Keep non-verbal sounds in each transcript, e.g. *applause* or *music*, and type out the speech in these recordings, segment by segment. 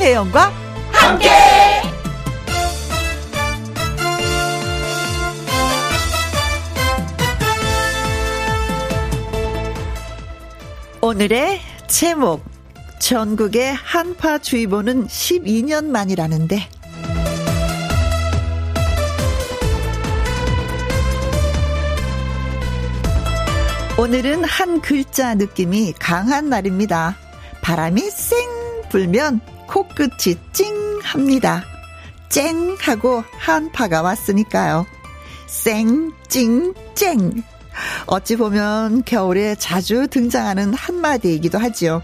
김혜영과 함께. 오늘의 제목 전국의 한파주의보는 12년 만이라는데 오늘은 한 글자 느낌이 강한 날입니다. 바람이 쌩 불면 코끝이 찡 합니다. 쨍 하고 한파가 왔으니까요. 쌩, 찡, 쨍. 어찌 보면 겨울에 자주 등장하는 한마디이기도 하지요.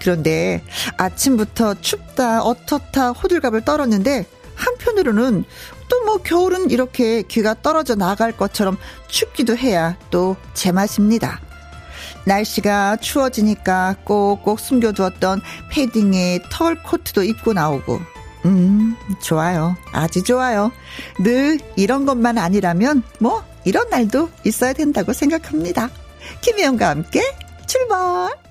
그런데 아침부터 춥다, 어떻다, 호들갑을 떨었는데 한편으로는 또 뭐 겨울은 이렇게 귀가 떨어져 나갈 것처럼 춥기도 해야 또 제맛입니다. 날씨가 추워지니까 꼭꼭 숨겨두었던 패딩에 털 코트도 입고 나오고 음, 좋아요. 아주 좋아요. 늘 이런 것만 아니라면 뭐 이런 날도 있어야 된다고 생각합니다. 김혜영과 함께 출발!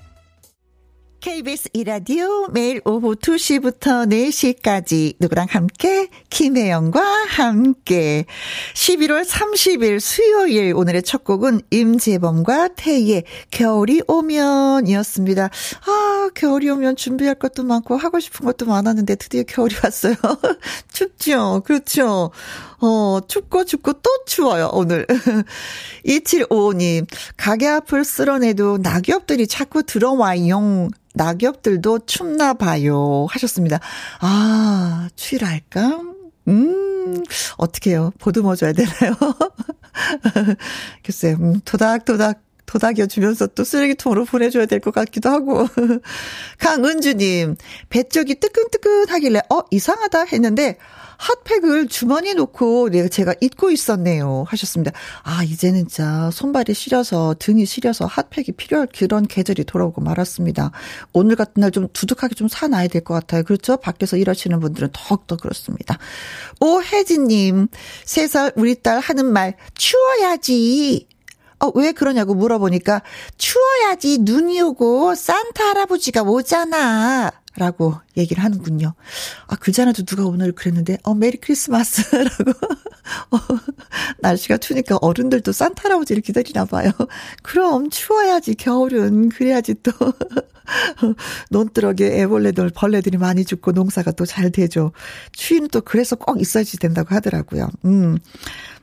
KBS 이라디오 매일 오후 2시부터 4시까지 누구랑 함께 김혜영과 함께 11월 30일 수요일 오늘의 첫 곡은 임재범과 태희의 겨울이 오면이었습니다. 아 겨울이 오면 준비할 것도 많고 하고 싶은 것도 많았는데 드디어 겨울이 왔어요. *laughs* 춥죠 그렇죠 어, 춥고 춥고 또 추워요, 오늘. *laughs* 2755님, 가게 앞을 쓸어내도 낙엽들이 자꾸 들어와요. 낙엽들도 춥나 봐요. 하셨습니다. 아, 추위랄까? 음, 어떻게 해요? 보듬어 줘야 되나요? *laughs* 글쎄요, 음, 도닥도닥 도닥여 주면서 또 쓰레기통으로 보내줘야 될 것 같기도 하고. *laughs* 강은주님, 배 쪽이 뜨끈뜨끈하길래, 어, 이상하다 했는데, 핫팩을 주머니에 놓고 내가 제가 잊고 있었네요. 하셨습니다. 아, 이제는 진짜 손발이 시려서 등이 시려서 핫팩이 필요할 그런 계절이 돌아오고 말았습니다. 오늘 같은 날 좀 두둑하게 좀 사놔야 될 것 같아요. 그렇죠? 밖에서 일하시는 분들은 더욱더 그렇습니다. 오혜진님, 세 살 우리 딸 하는 말, 추워야지. 어, 왜 그러냐고 물어보니까 추워야지 눈이 오고 산타 할아버지가 오잖아. 라고 얘기를 하는군요. 아, 그전에도 누가 오늘 그랬는데, 어, 메리 크리스마스 라고. *laughs* 어, 날씨가 추니까 어른들도 산타 할아버지를 기다리나 봐요. 그럼 추워야지, 겨울은. 그래야지 또. *laughs* 논두렁에 애벌레들, 벌레들이 많이 죽고 농사가 또 잘 되죠. 추위는 또 그래서 꼭 있어야지 된다고 하더라고요. 음,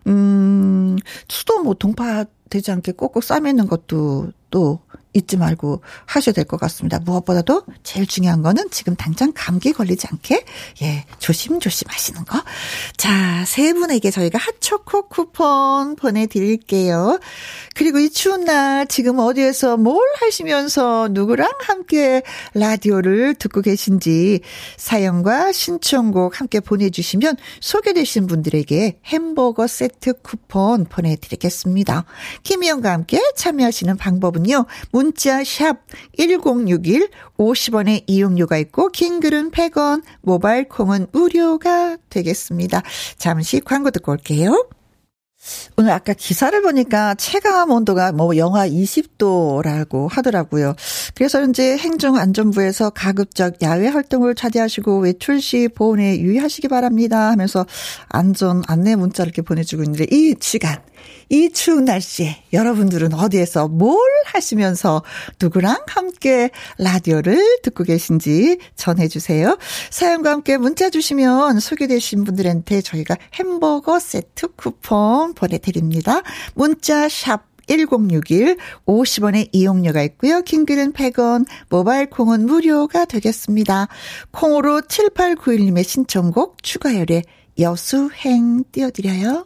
음, 수도 뭐 동파 되지 않게 꼭꼭 싸매는 것도 또 잊지 말고 하셔야 될 것 같습니다. 무엇보다도 제일 중요한 거는 지금 당장 감기 걸리지 않게 예 조심조심 하시는 거. 자, 세 분에게 저희가 핫초코 쿠폰 보내드릴게요. 그리고 이 추운 날 지금 어디에서 뭘 하시면서 누구랑 함께 라디오를 듣고 계신지 사연과 신청곡 함께 보내주시면 소개되신 분들에게 햄버거 세트 쿠폰 보내드리겠습니다. 김희영과 함께 참여하시는 방법은요. 문 문자 샵 1061, 50원의 이용료가 있고 긴 글은 100원, 모바일 콩은 무료가 되겠습니다. 잠시 광고 듣고 올게요. 오늘 아까 기사를 보니까 체감 온도가 뭐 영하 20도라고 하더라고요. 그래서 이제 행정안전부에서 가급적 야외 활동을 자제하시고 외출 시 보온에 유의하시기 바랍니다 하면서 안전 안내 문자를 이렇게 보내주고 있는데 이 시간 이 추운 날씨에 여러분들은 어디에서 뭘 하시면서 누구랑 함께 라디오를 듣고 계신지 전해주세요. 사연과 함께 문자 주시면 소개되신 분들한테 저희가 햄버거 세트 쿠폰 보내드립니다. 문자 샵 1061, 50원의 이용료가 있고요. 킹글은 100원, 모바일 콩은 무료가 되겠습니다. 콩으로 7891님의 신청곡 추가열의 여수행 띄워드려요.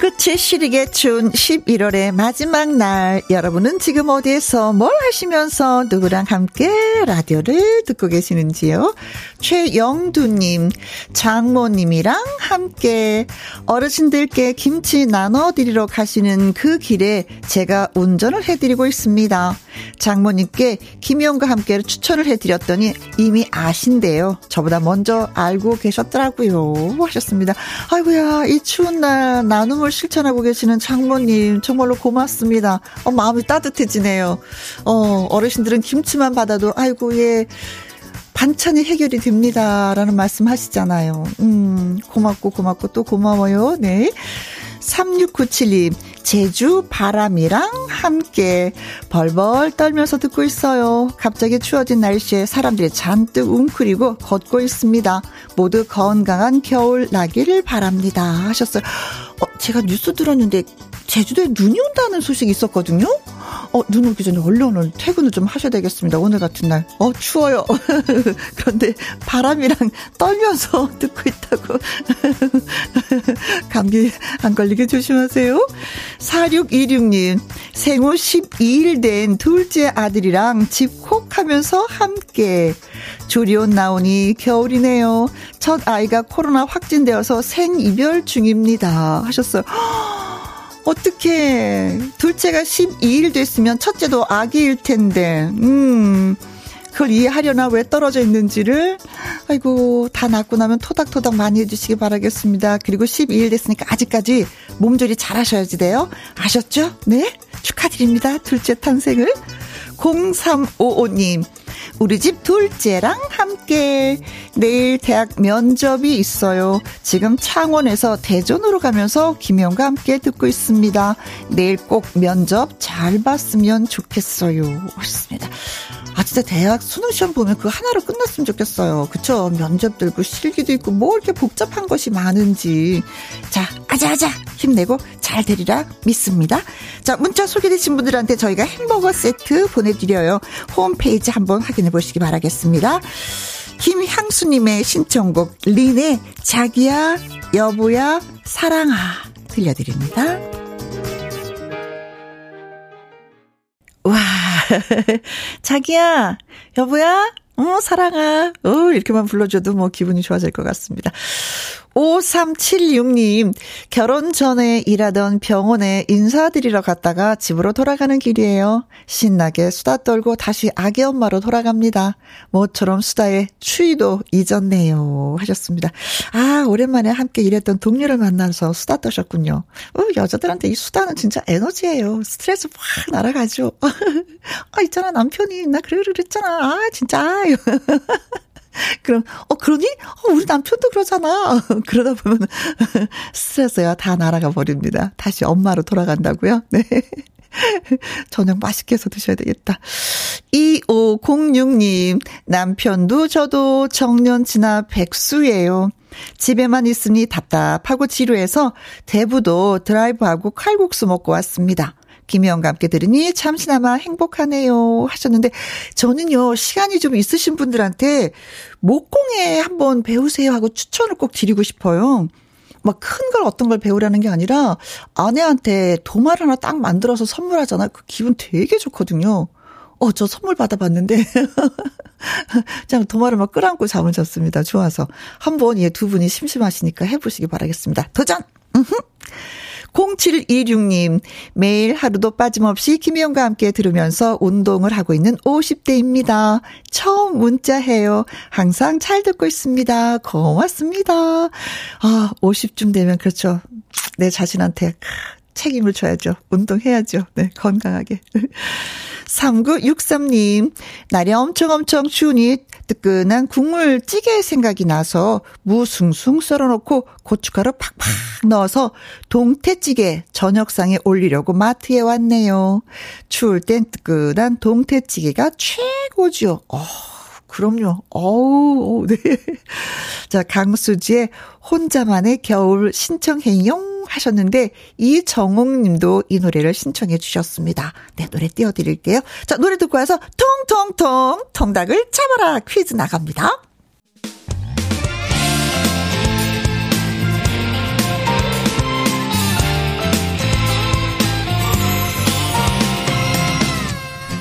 끝이 시리게 추운 11월의 마지막 날 여러분은 지금 어디에서 뭘 하시면서 누구랑 함께 라디오를 듣고 계시는지요? 최영두님, 장모님이랑 함께 어르신들께 김치 나눠드리러 가시는 그 길에 제가 운전을 해드리고 있습니다. 장모님께 김영과 함께 추천을 해드렸더니 이미 아신대요. 저보다 먼저 알고 계셨더라고요. 하셨습니다. 아이고야, 이 추운 날 나눔을 실천하고 계시는 장모님 정말로 고맙습니다. 어, 마음이 따뜻해지네요. 어, 어르신들은 김치만 받아도 아이고 예. 반찬이 해결이 됩니다. 라는 말씀 하시잖아요. 음, 고맙고 고맙고 또 고마워요. 네. 3697님, 제주 바람이랑 함께 벌벌 떨면서 듣고 있어요. 갑자기 추워진 날씨에 사람들이 잔뜩 웅크리고 걷고 있습니다. 모두 건강한 겨울 나기를 바랍니다. 하셨어요. 어, 제가 뉴스 들었는데 제주도에 눈이 온다는 소식이 있었거든요. 어, 눈 오기 전에 얼른 오늘 퇴근을 좀 하셔야 되겠습니다. 오늘 같은 날. 어, 추워요. *laughs* 그런데 바람이랑 떨면서 *laughs* 듣고 있다고. *laughs* 감기 안 걸리게 조심하세요. 4626님, 생후 12일 된 둘째 아들이랑 집콕 하면서 함께 조리온 나오니 겨울이네요. 첫 아이가 코로나 확진되어서 생이별 중입니다. 하셨어요. *gasps* 어떻게 둘째가 12일 됐으면 첫째도 아기일 텐데, 음, 그걸 이해하려나 왜 떨어져 있는지를, 아이고, 다 낳고 나면 토닥토닥 많이 해주시기 바라겠습니다. 그리고 12일 됐으니까 아직까지 몸조리 잘 하셔야지 돼요. 아셨죠? 네? 축하드립니다. 둘째 탄생을. 0355님, 우리 집 둘째랑 함께 내일 대학 면접이 있어요. 지금 창원에서 대전으로 가면서 김영과 함께 듣고 있습니다. 내일 꼭 면접 잘 봤으면 좋겠어요. 하셨습니다. 아, 진짜 대학 수능 시험 보면 그거 하나로 끝났으면 좋겠어요. 그쵸? 면접 들고 실기도 있고 뭐 이렇게 복잡한 것이 많은지. 자, 아자아자 힘내고 잘 되리라 믿습니다. 자, 문자 소개되신 분들한테 저희가 햄버거 세트 보내드려요. 홈페이지 한번 확인해 보시기 바라겠습니다. 김향수님의 신청곡 린의 자기야 여보야 사랑아 들려드립니다. 와, *laughs* 자기야, 여보야, 어, 사랑아, 어, 이렇게만 불러줘도 뭐 기분이 좋아질 것 같습니다. 5376님, 결혼 전에 일하던 병원에 인사드리러 갔다가 집으로 돌아가는 길이에요. 신나게 수다 떨고 다시 아기 엄마로 돌아갑니다. 모처럼 수다에 추위도 잊었네요. 하셨습니다. 아, 오랜만에 함께 일했던 동료를 만나서 수다 떠셨군요. 어, 여자들한테 이 수다는 진짜 에너지예요. 스트레스 확 날아가죠. *laughs* 아, 있잖아, 남편이 나 그래, 그랬잖아. 아, 진짜. *laughs* 그럼, 어, 그러니? 어, 우리 남편도 그러잖아. *laughs* 그러다 보면 *laughs* 스트레스가 다 날아가 버립니다. 다시 엄마로 돌아간다고요? 네. 저녁 맛있게 해서 드셔야 되겠다. 2506님, 남편도 저도 정년 지나 백수예요. 집에만 있으니 답답하고 지루해서 대부도 드라이브하고 칼국수 먹고 왔습니다. 김혜영과 함께 들으니 잠시나마 행복하네요 하셨는데 저는요 시간이 좀 있으신 분들한테 목공에 한번 배우세요 하고 추천을 꼭 드리고 싶어요. 막 큰 걸 어떤 걸 배우라는 게 아니라 아내한테 도마를 하나 딱 만들어서 선물하잖아. 그 기분 되게 좋거든요. 어, 저 선물 받아봤는데. *laughs* 참, 도마를 막 끌안고 잠을 잤습니다. 좋아서. 한번, 예, 두 분이 심심하시니까 해보시기 바라겠습니다. 도전! 음흠. 0726님, 매일 하루도 빠짐없이 김희영과 함께 들으면서 운동을 하고 있는 50대입니다. 처음 문자해요. 항상 잘 듣고 있습니다. 고맙습니다. 아, 50쯤 되면 그렇죠. 내 자신한테 책임을 져야죠. 운동해야죠. 네, 건강하게. *laughs* 3963님, 날이 엄청 엄청 추우니 뜨끈한 국물 찌개 생각이 나서 무숭숭 썰어놓고 고춧가루 팍팍 넣어서 동태찌개 저녁상에 올리려고 마트에 왔네요. 추울 땐 뜨끈한 동태찌개가 최고죠. 어, 그럼요. 어우, 네. *laughs* 자, 강수지의 혼자만의 겨울 신청해용 하셨는데 이정옥 님도 이 노래를 신청해 주셨습니다. 네, 노래 띄워드릴게요. 자, 노래 듣고 와서 통통통 통닭을 잡아라 퀴즈 나갑니다.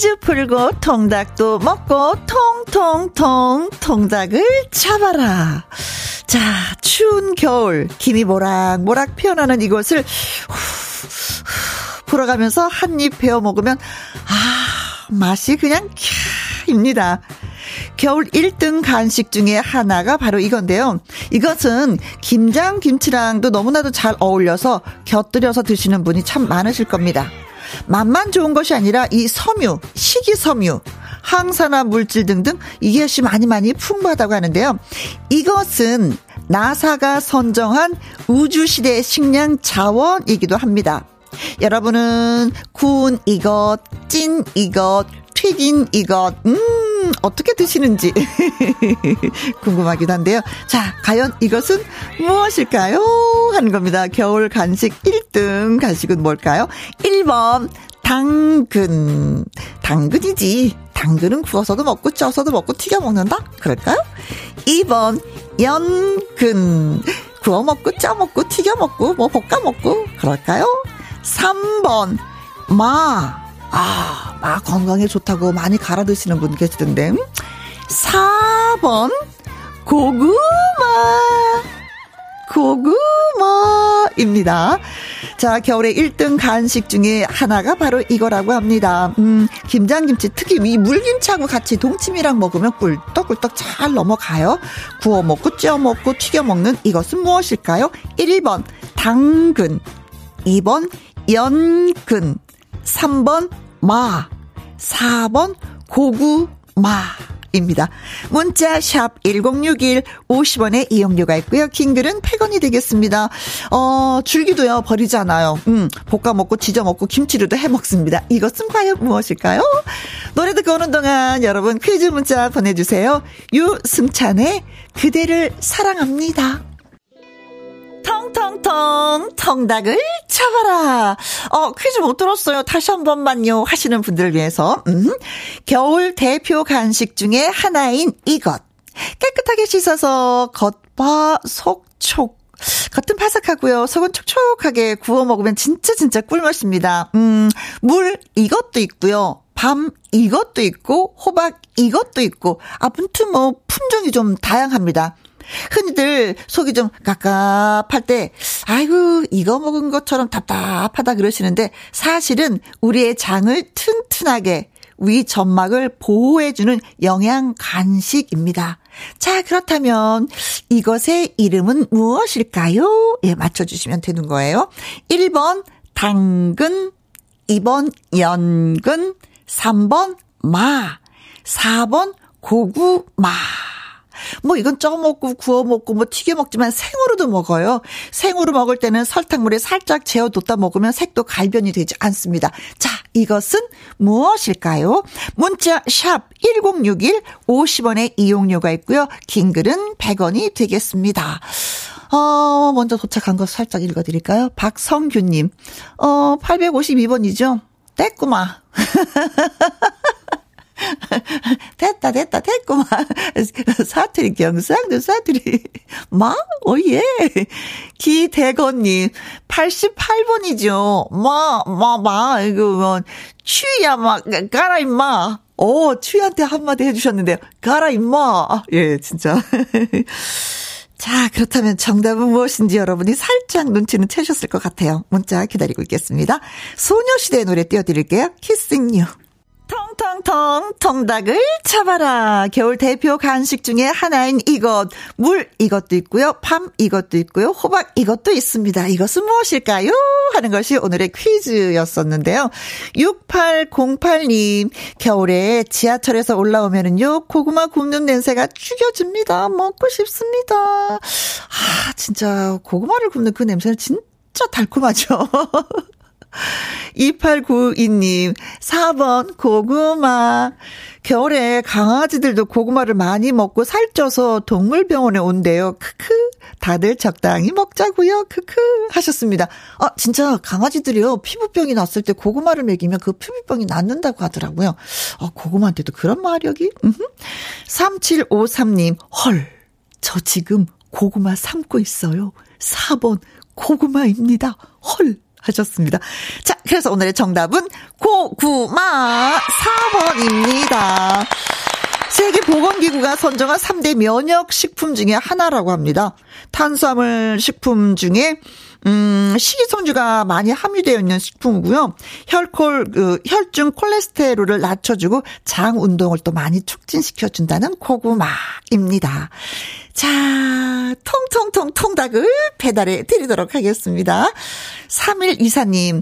퀴즈 풀고 통닭도 먹고 통통통 통닭을 잡아라. 자, 추운 겨울 김이 모락모락 피어나는 이곳을 불어가면서 한 입 베어 먹으면 아, 맛이 그냥 캬입니다. 겨울 1등 간식 중에 하나가 바로 이건데요. 이것은 김장 김치랑도 너무나도 잘 어울려서 곁들여서 드시는 분이 참 많으실 겁니다. 맛만 좋은 것이 아니라 이 섬유, 식이섬유, 항산화 물질 등등 이것이 많이 많이 풍부하다고 하는데요. 이것은 나사가 선정한 우주시대 식량 자원이기도 합니다. 여러분은 구운 이것, 찐 이것, 튀긴 이것, 음, 어떻게 드시는지 *laughs* 궁금하기도 한데요. 자, 과연 이것은 무엇일까요? 하는 겁니다. 겨울 간식 1등 간식은 뭘까요? 1번, 당근. 당근이지. 당근은 구워서도 먹고 쪄서도 먹고 튀겨 먹는다? 그럴까요? 2번, 연근. 구워 먹고 쪄 먹고 튀겨 먹고 뭐 볶아 먹고 그럴까요? 3번, 마. 아, 마 건강에 좋다고 많이 갈아 드시는 분 계시던데. 4번, 고구마. 고구마입니다. 자, 겨울의 1등 간식 중에 하나가 바로 이거라고 합니다. 음, 김장김치 특히 이 물김치하고 같이 동치미랑 먹으면 꿀떡꿀떡 잘 넘어가요. 구워 먹고 쪄 먹고 튀겨 먹는 이것은 무엇일까요? 1번 당근, 2번 연근, 3번 마, 4번 고구 마. 입니다. 문자 샵 1061 50원의 이용료가 있고요. 긴 글은 100원이 되겠습니다. 어, 줄기도요 버리잖아요. 음, 볶아 먹고 지져 먹고 김치로도 해 먹습니다. 이것은 과연 무엇일까요? 노래 듣고 오는 동안 여러분 퀴즈 문자 보내 주세요. 유승찬의 그대를 사랑합니다. 텅텅텅 텅닭을 잡아라. 어 퀴즈 못 들었어요. 다시 한 번만요 하시는 분들을 위해서 음, 겨울 대표 간식 중에 하나인 이것 깨끗하게 씻어서 겉바 속촉 겉은 바삭하고요. 속은 촉촉하게 구워 먹으면 진짜 진짜 꿀맛입니다. 음, 물 이것도 있고요. 밤 이것도 있고 호박 이것도 있고 아무튼 뭐 품종이 좀 다양합니다. 흔히들 속이 좀 깝깝할 때, 아이고, 이거 먹은 것처럼 답답하다 그러시는데, 사실은 우리의 장을 튼튼하게, 위 점막을 보호해주는 영양 간식입니다. 자, 그렇다면 이것의 이름은 무엇일까요? 예, 맞춰주시면 되는 거예요. 1번 당근, 2번 연근, 3번 마, 4번 고구마. 뭐 이건 쪄 먹고 구워 먹고 뭐 튀겨 먹지만 생으로도 먹어요. 생으로 먹을 때는 설탕물에 살짝 재워뒀다 먹으면 색도 갈변이 되지 않습니다. 자, 이것은 무엇일까요? 문자 샵 1061 50원의 이용료가 있고요. 긴 글은 100원이 되겠습니다. 어, 먼저 도착한 거 살짝 읽어드릴까요? 박성규님, 어, 852번이죠? 떼꾸마. *laughs* 됐다, 됐다, 됐구만. 사투리, 경상도 사투리. 마? 오 예. 기대건님, 88번이죠. 마, 마, 마. 이거, 뭐, 추야, 마, 가라, 임마. 오, 추한테 한마디 해주셨는데요. 가라, 임마. 예, 진짜. *laughs* 자, 그렇다면 정답은 무엇인지 여러분이 살짝 눈치는 채셨을 것 같아요. 문자 기다리고 있겠습니다. 소녀시대 노래 띄워드릴게요. 키싱 유. 텅텅텅 통닭을 잡아라. 겨울 대표 간식 중에 하나인 이것. 물 이것도 있고요. 밤 이것도 있고요. 호박 이것도 있습니다. 이것은 무엇일까요? 하는 것이 오늘의 퀴즈였었는데요. 6808님. 겨울에 지하철에서 올라오면은요. 고구마 굽는 냄새가 죽여집니다. 먹고 싶습니다. 아, 진짜 고구마를 굽는 그 냄새는 진짜 달콤하죠. *laughs* 2892님, 4번 고구마. 겨울에 강아지들도 고구마를 많이 먹고 살쪄서 동물병원에 온대요. 크크. 다들 적당히 먹자고요. 크크. 하셨습니다. 아, 진짜 강아지들이요. 피부병이 났을 때 고구마를 먹이면 그 피부병이 낫는다고 하더라고요. 아, 고구마한테도 그런 마력이? 음흠. 3753님, 헐. 저 지금 고구마 삶고 있어요. 4번 고구마입니다. 헐. 하셨습니다. 자, 그래서 오늘의 정답은 고구마 4번입니다. 세계보건기구가 선정한 3대 면역 식품 중에 하나라고 합니다. 탄수화물 식품 중에 음, 식이섬유가 많이 함유되어 있는 식품이고요. 혈콜, 그, 혈중 콜레스테롤을 낮춰주고 장 운동을 또 많이 촉진시켜준다는 고구마입니다. 자, 통통통 통닭을 배달해 드리도록 하겠습니다. 3일 이사님,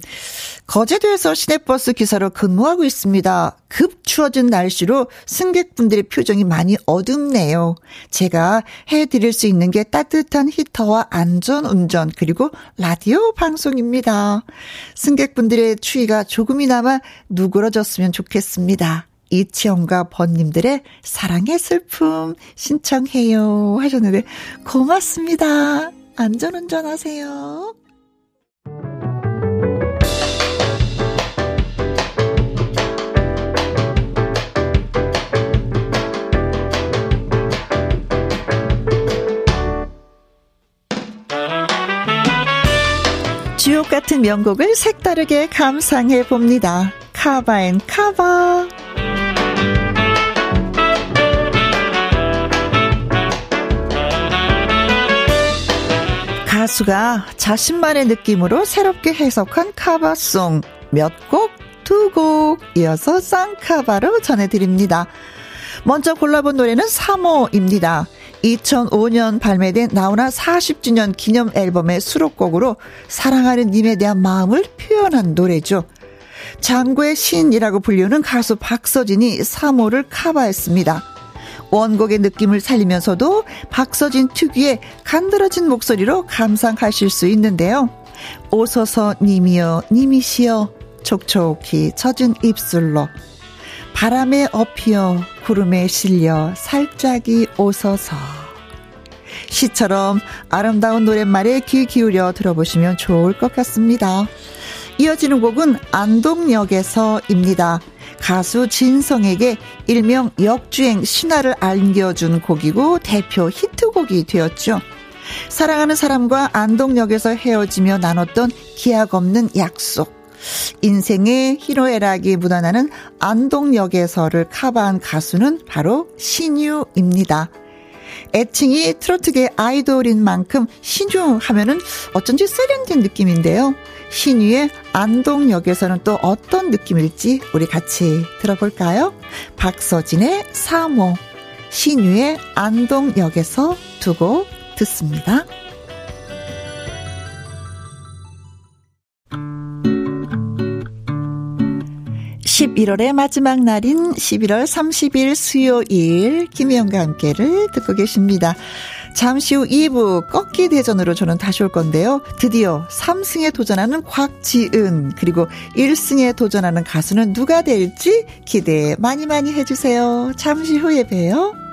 거제도에서 시내버스 기사로 근무하고 있습니다. 급 추워진 날씨로 승객분들의 표정이 많이 어둡네요. 제가 해드릴 수 있는 게 따뜻한 히터와 안전 운전, 그리고 라디오 방송입니다. 승객분들의 추위가 조금이나마 누그러졌으면 좋겠습니다. 이치영과 번님들의 사랑의 슬픔 신청해요 하셨는데 고맙습니다. 안전운전 하세요. 지옥 같은 명곡을 색다르게 감상해 봅니다. 카바앤 카바. 가수가 자신만의 느낌으로 새롭게 해석한 카바송 몇 곡, 두 곡 이어서 쌍카바로 전해드립니다. 먼저 골라본 노래는 3호입니다. 2005년 발매된 나훈아 40주년 기념 앨범의 수록곡으로 사랑하는 님에 대한 마음을 표현한 노래죠. 장구의 신이라고 불리는 가수 박서진이 3호를 카바했습니다. 원곡의 느낌을 살리면서도 박서진 특유의 간드러진 목소리로 감상하실 수 있는데요. 오소서 님이여 님이시여 촉촉히 젖은 입술로 바람에 업히어 구름에 실려 살짝이 오서서 시처럼 아름다운 노랫말에 귀 기울여 들어보시면 좋을 것 같습니다. 이어지는 곡은 안동역에서입니다. 가수 진성에게 일명 역주행 신화를 안겨준 곡이고 대표 히트곡이 되었죠. 사랑하는 사람과 안동역에서 헤어지며 나눴던 기약 없는 약속. 인생의 희로애락이 묻어나는 안동역에서를 카바한 가수는 바로 신유입니다. 애칭이 트로트계 아이돌인 만큼 신유 하면은 어쩐지 세련된 느낌인데요. 신유의 안동역에서는 또 어떤 느낌일지 우리 같이 들어볼까요? 박서진의 사모, 신유의 안동역에서 두고 듣습니다. 11월의 마지막 날인 11월 30일 수요일 김희영과 함께를 듣고 계십니다. 잠시 후 2부 꺾기 대전으로 저는 다시 올 건데요. 드디어 3승에 도전하는 곽지은 그리고 1승에 도전하는 가수는 누가 될지 기대 많이 많이 해주세요. 잠시 후에 봬요.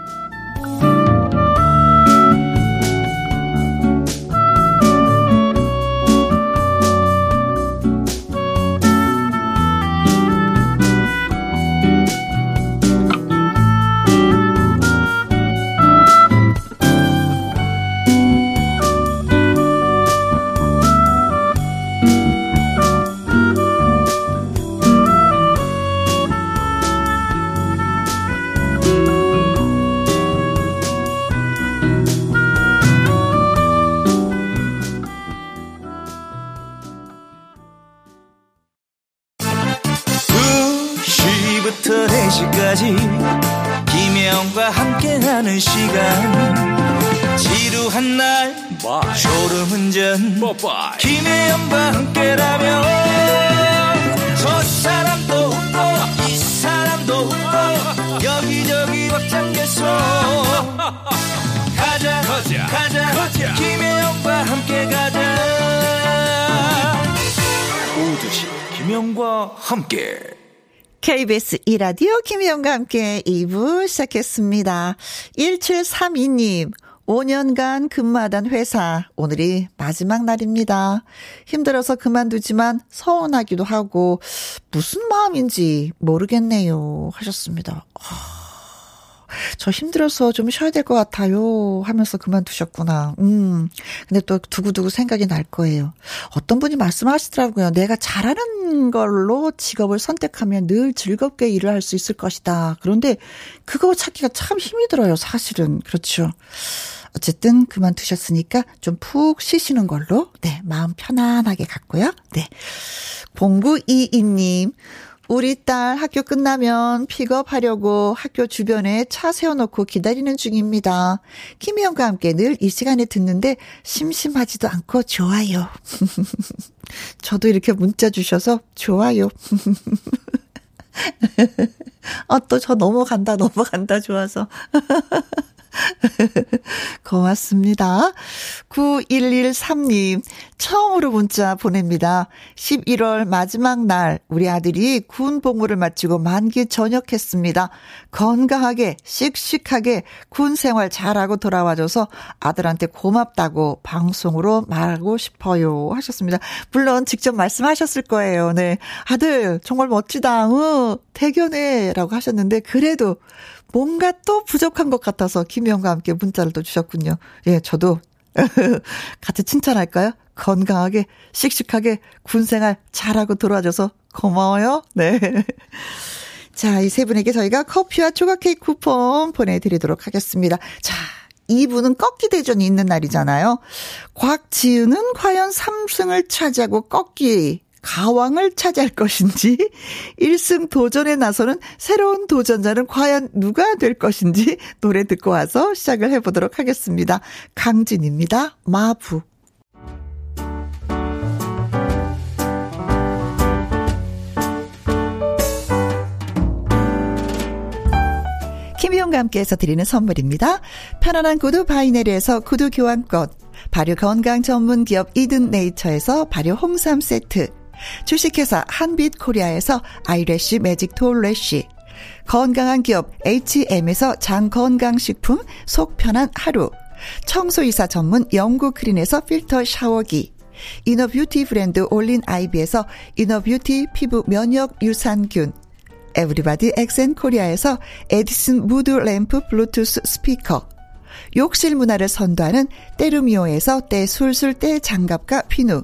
KBS 이라디오 김희영과 함께 2부 시작했습니다. 1732님, 5년간 근무하던 회사, 오늘이 마지막 날입니다. 힘들어서 그만두지만 서운하기도 하고, 무슨 마음인지 모르겠네요. 하셨습니다. 저 힘들어서 좀 쉬어야 될 것 같아요. 하면서 그만두셨구나. 음. 근데 또 두고두고 생각이 날 거예요. 어떤 분이 말씀하시더라고요. 내가 잘하는 걸로 직업을 선택하면 늘 즐겁게 일을 할 수 있을 것이다. 그런데 그거 찾기가 참 힘이 들어요. 사실은. 그렇죠. 어쨌든 그만두셨으니까 좀 푹 쉬시는 걸로, 네, 마음 편안하게 갖고요. 네. 0922님, 우리 딸 학교 끝나면 픽업하려고 학교 주변에 차 세워놓고 기다리는 중입니다. 김희영과 함께 늘 이 시간에 듣는데 심심하지도 않고 좋아요. *laughs* 저도 이렇게 문자 주셔서 좋아요. *laughs* 어, 또저 넘어간다, 넘어간다, 좋아서. *laughs* *laughs* 고맙습니다. 9113님, 처음으로 문자 보냅니다. 11월 마지막 날, 우리 아들이 군 복무를 마치고 만기 전역했습니다. 건강하게, 씩씩하게 군 생활 잘하고 돌아와줘서 아들한테 고맙다고 방송으로 말하고 싶어요. 하셨습니다. 물론 직접 말씀하셨을 거예요. 네. 아들, 정말 멋지다. 어, 대견해. 라고 하셨는데, 그래도 뭔가 또 부족한 것 같아서 김영과 함께 문자를 또 주셨군요. 예, 저도 *laughs* 같이 칭찬할까요? 건강하게, 씩씩하게 군생활 잘하고 돌아와줘서 고마워요. 네. *laughs* 자, 이 세 분에게 저희가 커피와 조각 케이크 쿠폰 보내드리도록 하겠습니다. 자, 2부는 꺾기 대전이 있는 날이잖아요. 곽지은은 과연 3승을 차지하고 꺾기 가왕을 차지할 것인지 1승 도전에 나서는 새로운 도전자는 과연 누가 될 것인지 노래 듣고 와서 시작을 해보도록 하겠습니다. 강진입니다. 마부. 김희용과 함께해서 드리는 선물입니다. 편안한 구두 바이네리에서 구두 교환권, 발효 건강 전문 기업 이든 네이처에서 발효 홍삼 세트, 주식회사 한빛코리아에서 아이래쉬 매직 톨래쉬. 건강한 기업 H&M에서 장건강식품 속 편한 하루. 청소이사 전문 영구크린에서 필터 샤워기. inner beauty 브랜드 올린 아이비에서 inner beauty 피부 면역 유산균. 에브리바디 엑센코리아에서 에디슨 무드 램프 블루투스 스피커. 욕실 문화를 선도하는 때르미오에서 때 술술 때 장갑과 피누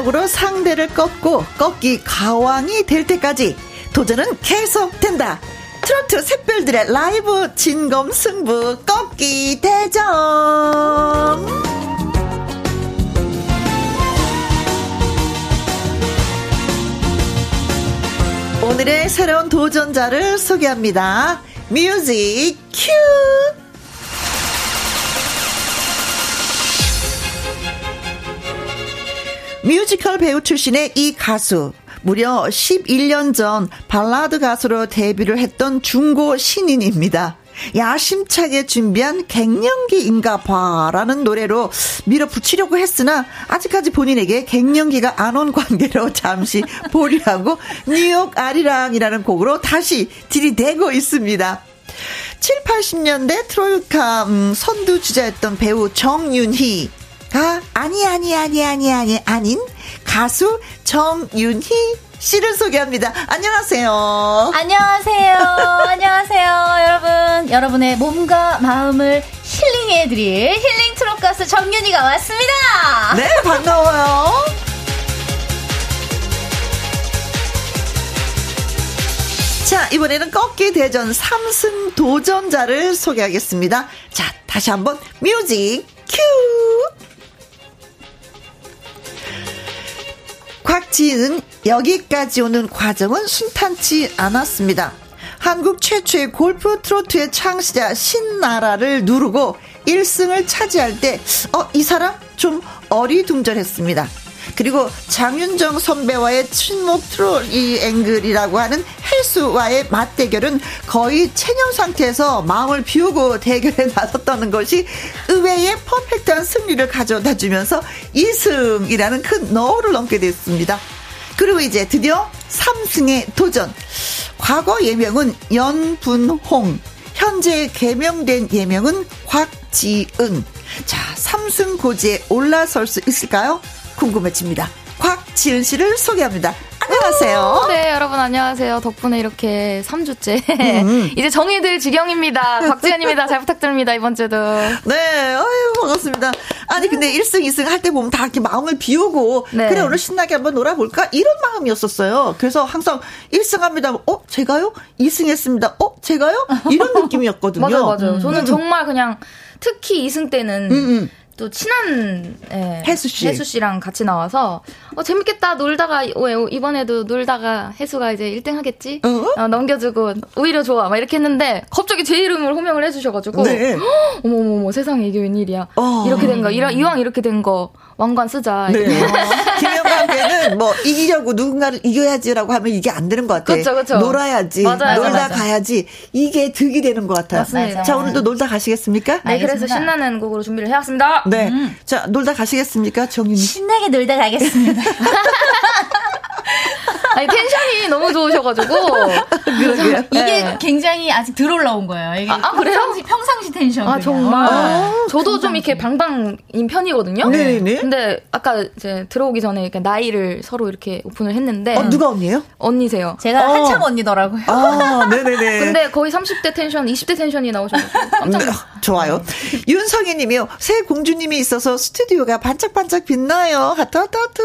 실력으로 상대를 꺾고 꺾기 가왕이 될 때까지 도전은 계속된다. 트로트 샛별들의 라이브 진검 승부 꺾기 대전. 오늘의 새로운 도전자를 소개합니다. music cue! 뮤지컬 배우 출신의 이 가수. 무려 11년 전 발라드 가수로 데뷔를 했던 중고 신인입니다. 야심차게 준비한 갱년기인가 봐라는 노래로 밀어붙이려고 했으나 아직까지 본인에게 갱년기가 안 온 관계로 *laughs* 잠시 보류하고 뉴욕 아리랑이라는 곡으로 다시 들이대고 있습니다. 7, 80년대 트로이카 음, 선두 주자였던 배우 정윤희 가 아니 아니 아니 아니 아니 아닌 가수 정윤희 씨를 소개합니다. 안녕하세요. 안녕하세요. 안녕하세요. 여러분. 여러분의 몸과 마음을 힐링해드릴 힐링 트롯 가수 정윤이가 왔습니다. 네, 반가워요. 자, 이번에는 꺾기 대전 3승 도전자를 소개하겠습니다. 자, 다시 한번 뮤직 지은 여기까지 오는 과정은 순탄치 않았습니다. 한국 최초의 골프 트로트의 창시자 신나라를 누르고 1승을 차지할 때, 어, 이 사람 좀 어리둥절했습니다. 그리고 장윤정 선배와의 친목 트로이 앵글이라고 하는 헬스와의 맞대결은 거의 체념 상태에서 마음을 비우고 대결에 *laughs* 나섰다는 것이 의외의 퍼펙트한 승리를 가져다 주면서 2승이라는 큰 너울을 넘게 됐습니다. 그리고 이제 드디어 3승의 도전. 과거 예명은 연분홍. 현재 개명된 예명은 곽지은. 자, 3승 고지에 올라설 수 있을까요? 궁금해집니다. 곽지은 씨를 소개합니다. 안녕하세요. 네, 여러분 안녕하세요. 덕분에 이렇게 3주째 음. *laughs* 이제 정의들 지경입니다. 곽지연입니다. 잘 부탁드립니다. 이번 주도. 네, 아유 반갑습니다. 아니 근데 1승, 2승 할 때 보면 다 이렇게 마음을 비우고 네. 그래 오늘 신나게 한번 놀아볼까 이런 마음이었었어요. 그래서 항상 1승 합니다. 어 제가요? 2승 했습니다. 어 제가요? 이런 *laughs* 느낌이었거든요. 맞아요, 맞아요. 저는 음. 정말 그냥 특히 2승 때는 음, 음. 또 친한 예, 해수 씨 해수 씨랑 같이 나와서 어 재밌겠다 놀다가 어, 이번에도 놀다가 해수가 이제 1등 하겠지 어? 어, 넘겨주고 오히려 좋아 막 이렇게 했는데 갑자기 제 이름을 호명을 해주셔가지고 네. *gasps* 어머머머 세상에 이게 웬일이야 어. 이렇게 된거 이왕 이렇게 된 거 왕관 쓰자. 네. *laughs* 김영광께는 뭐 이기려고 누군가를 이겨야지라고 하면 이게 안 되는 것 같아요. 그렇죠, 그렇죠. 놀아야지, 맞아요, 놀다 맞아. 가야지 이게 득이 되는 것 같아요. 맞습니다. 자 오늘도 놀다 가시겠습니까? 네, 알겠습니다. 그래서 신나는 곡으로 준비를 해왔습니다. 네, 음. 자 놀다 가시겠습니까, 정윤이? 신나게 놀다 가겠습니다. *laughs* 아니 텐션이 너무 좋으셔가지고 *laughs* 이게 네. 굉장히 아직 덜 올라온 거예요. 이게 아, 아 그래요? 평상시, 평상시 텐션. 아 정말. 아, 저도 평상시. 좀 이렇게 방방인 편이거든요. 네네. 근데 아까 이제 들어오기 전에 이렇게 나이를 서로 이렇게 오픈을 했는데. 어, 누가 언니예요? 언니세요. 제가 어. 한참 언니더라고요. 아 네네네. *laughs* 근데 거의 30대 텐션, 20대 텐션이 나오셔서 깜짝 음, 좋아요. 윤성희 님이요. 새 공주님이 있어서 스튜디오가 반짝반짝 빛나요. 하트 하트 하트.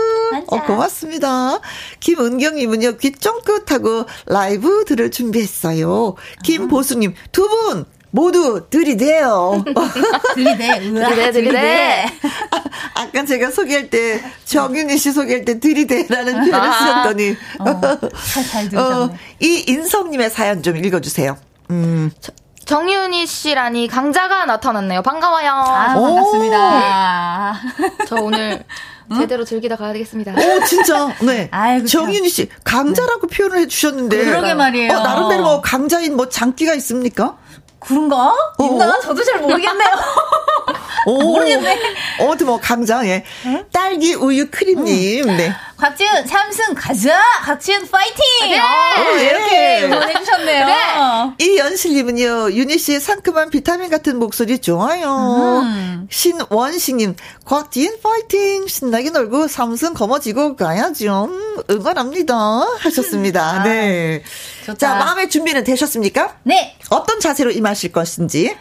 어 고맙습니다. 김은경 님은요, 귀 쫑긋하고 라이브 들을 준비했어요. 김보수님, 두 분! 모두 들이대요. *laughs* *laughs* 들이대. 들이대, 들이대. *laughs* 아, 까 제가 소개할 때, 정윤희 씨 소개할 때 들이대라는 표현을 아, 쓰셨더니. 어, 잘, 잘 어, 이 인성님의 사연 좀 읽어주세요. 음. 저, 정윤희 씨라니 강자가 나타났네요. 반가워요. 아, 반갑습니다. 저 오늘 제대로 즐기다 가야 되겠습니다. 오, 진짜. 네. *laughs* 아이고, 정윤희 씨, 강자라고 네. 표현을 해주셨는데. 그러게 말이에요. 어, 나름대로 뭐 강자인 뭐 장기가 있습니까? 그런가? 어? 있나? 저도 잘 모르겠네요. *laughs* 오, 모르겠네. 어, 뭐, 강자, 예. 응? 딸기 우유 크림님, 음. 네. 곽지은 삼승 가자! 곽지은 파이팅! 네! 어, 이렇게 보내주셨네요. 네. 이연실님은요, 유니 씨의 상큼한 비타민 같은 목소리 좋아요. 음. 신원식님, 곽지은 파이팅! 신나게 놀고 삼승 거머쥐고 가야죠. 음, 응원합니다. 하셨습니다. 아, 네. 좋다. 자, 마음의 준비는 되셨습니까? 네. 어떤 자세로 임하실 것인지.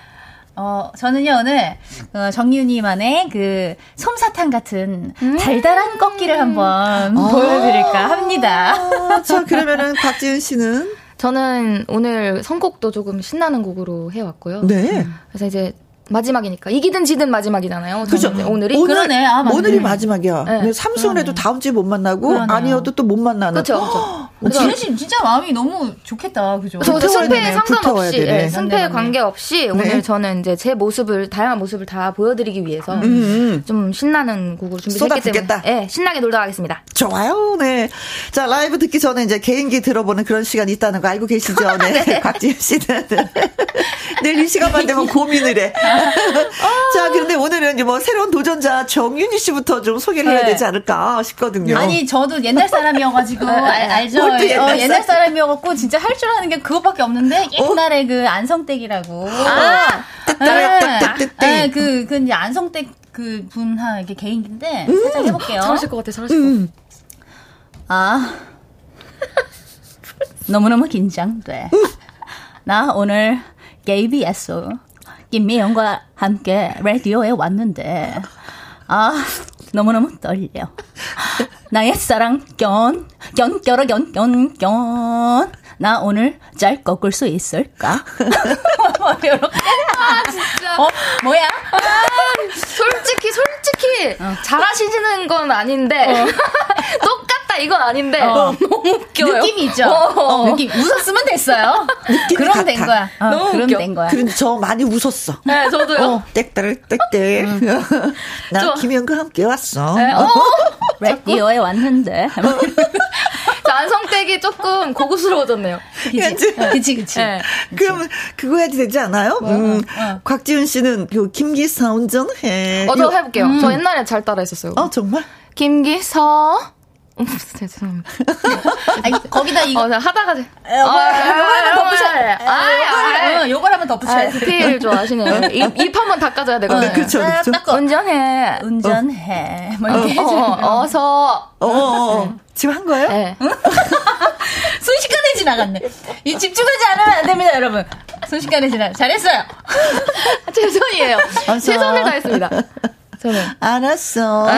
어, 저는요, 오늘, 어, 정윤이만의 그, 솜사탕 같은 음~ 달달한 꺾기를 한번 아~ 보여드릴까 합니다. 아, 자, 그러면은 박지은 씨는? 저는 오늘 선곡도 조금 신나는 곡으로 해왔고요. 네. 그래서 이제 마지막이니까 이기든 지든 마지막이잖아요. 그죠. 오늘이 오늘, 그러네. 아, 오늘이 마지막이야. 네. 삼승을 해도 다음 주에 못 만나고 그러네요. 아니어도 또 못 만나는. 그렇죠. *gasps* 지현 씨 진짜 마음이 너무 좋겠다, 그죠? 저 승패에 상관없이, 네, 승패에 관계없이 네. 오늘 저는 이제 제 모습을 다양한 모습을 다 보여드리기 위해서 음, 음. 좀 신나는 곡을 준비했기 때문에, 네, 신나게 놀다 가겠습니다. 좋아요, 네. 자 라이브 듣기 전에 이제 개인기 들어보는 그런 시간이 있다는 거 알고 계시죠? *laughs* 네, 네. 곽지현 씨는 *laughs* 내일 이 시간만 되면 고민을 해. 자, 그런데 오늘은 뭐 새로운 도전자 정윤희 씨부터 좀 소개를 해야 네. 되지 않을까 싶거든요. 아니 저도 옛날 사람이어가지고 *laughs* 알, 알죠. 옛날, 어, 옛날 사람이어갖고 진짜 할 줄 아는 게 그것밖에 없는데 옛날에 어? 그 안성댁이라고. 아, 네. 네, 그, 그 이제 안성댁 그 분하 이게 개인인데 음, 살짝 해볼게요. 잘하실 것 같아, 잘하실 것 음. 같아. 아, *laughs* 너무너무 긴장돼. 나 오늘 KBS 김미영과 함께 라디오에 왔는데 아 너무너무 떨려. *laughs* 나의 사랑 견, 견, 껴라, 견, 견, 견. 나 오늘 잘 꺾을 수 있을까? *laughs* 아, 진짜. 어, 뭐야? 아, 솔직히, 솔직히, 어. 잘하시는 건 아닌데, 어. *laughs* 똑같 다 이건 아닌데, 어. 너무 웃겨요. 느낌이 있죠? 어. 느낌. 웃었으면 됐어요. 그럼 같아. 된 거야. 너무 그럼 웃겨. 된 거야. 그런데 저 많이 웃었어. 네, 저도요. 땡땡, 땡땡. 나 김현과 함께 왔어. 네, *laughs* 라디오에 왔는데. 안성댁이 조금 고급스러워졌네요. 그치, 그치. 그치. 네. 그럼 그거 해도 되지 않아요? 뭐, 음, 어. 곽지훈 씨는 그 김기사 운전해. 어, 저 해볼게요. 음. 저 옛날에 잘 따라 했었어요. 어, 정말? 김기서 죄송합니다. 아니, 거기다 이거. 어, 하다가. 어, 요걸 한번 덧붙여야 돼. 아, 요걸 한번 덧붙여야 돼. 디테일 좋아하시네요. 입, 입 한번 닦아줘야 되거든요. 그쵸, 그쵸. 운전해. 운전해. 뭐 이렇게 어, 어, 서 어, 어, 지금 한 거예요? 네. *laughs* 순식간에 지나갔네. 이 집중하지 않으면 안 됩니다, 여러분. 순식간에 지나. 잘했어요. *laughs* 최선이에요. 최선을 다했습니다. 저는. 알았어.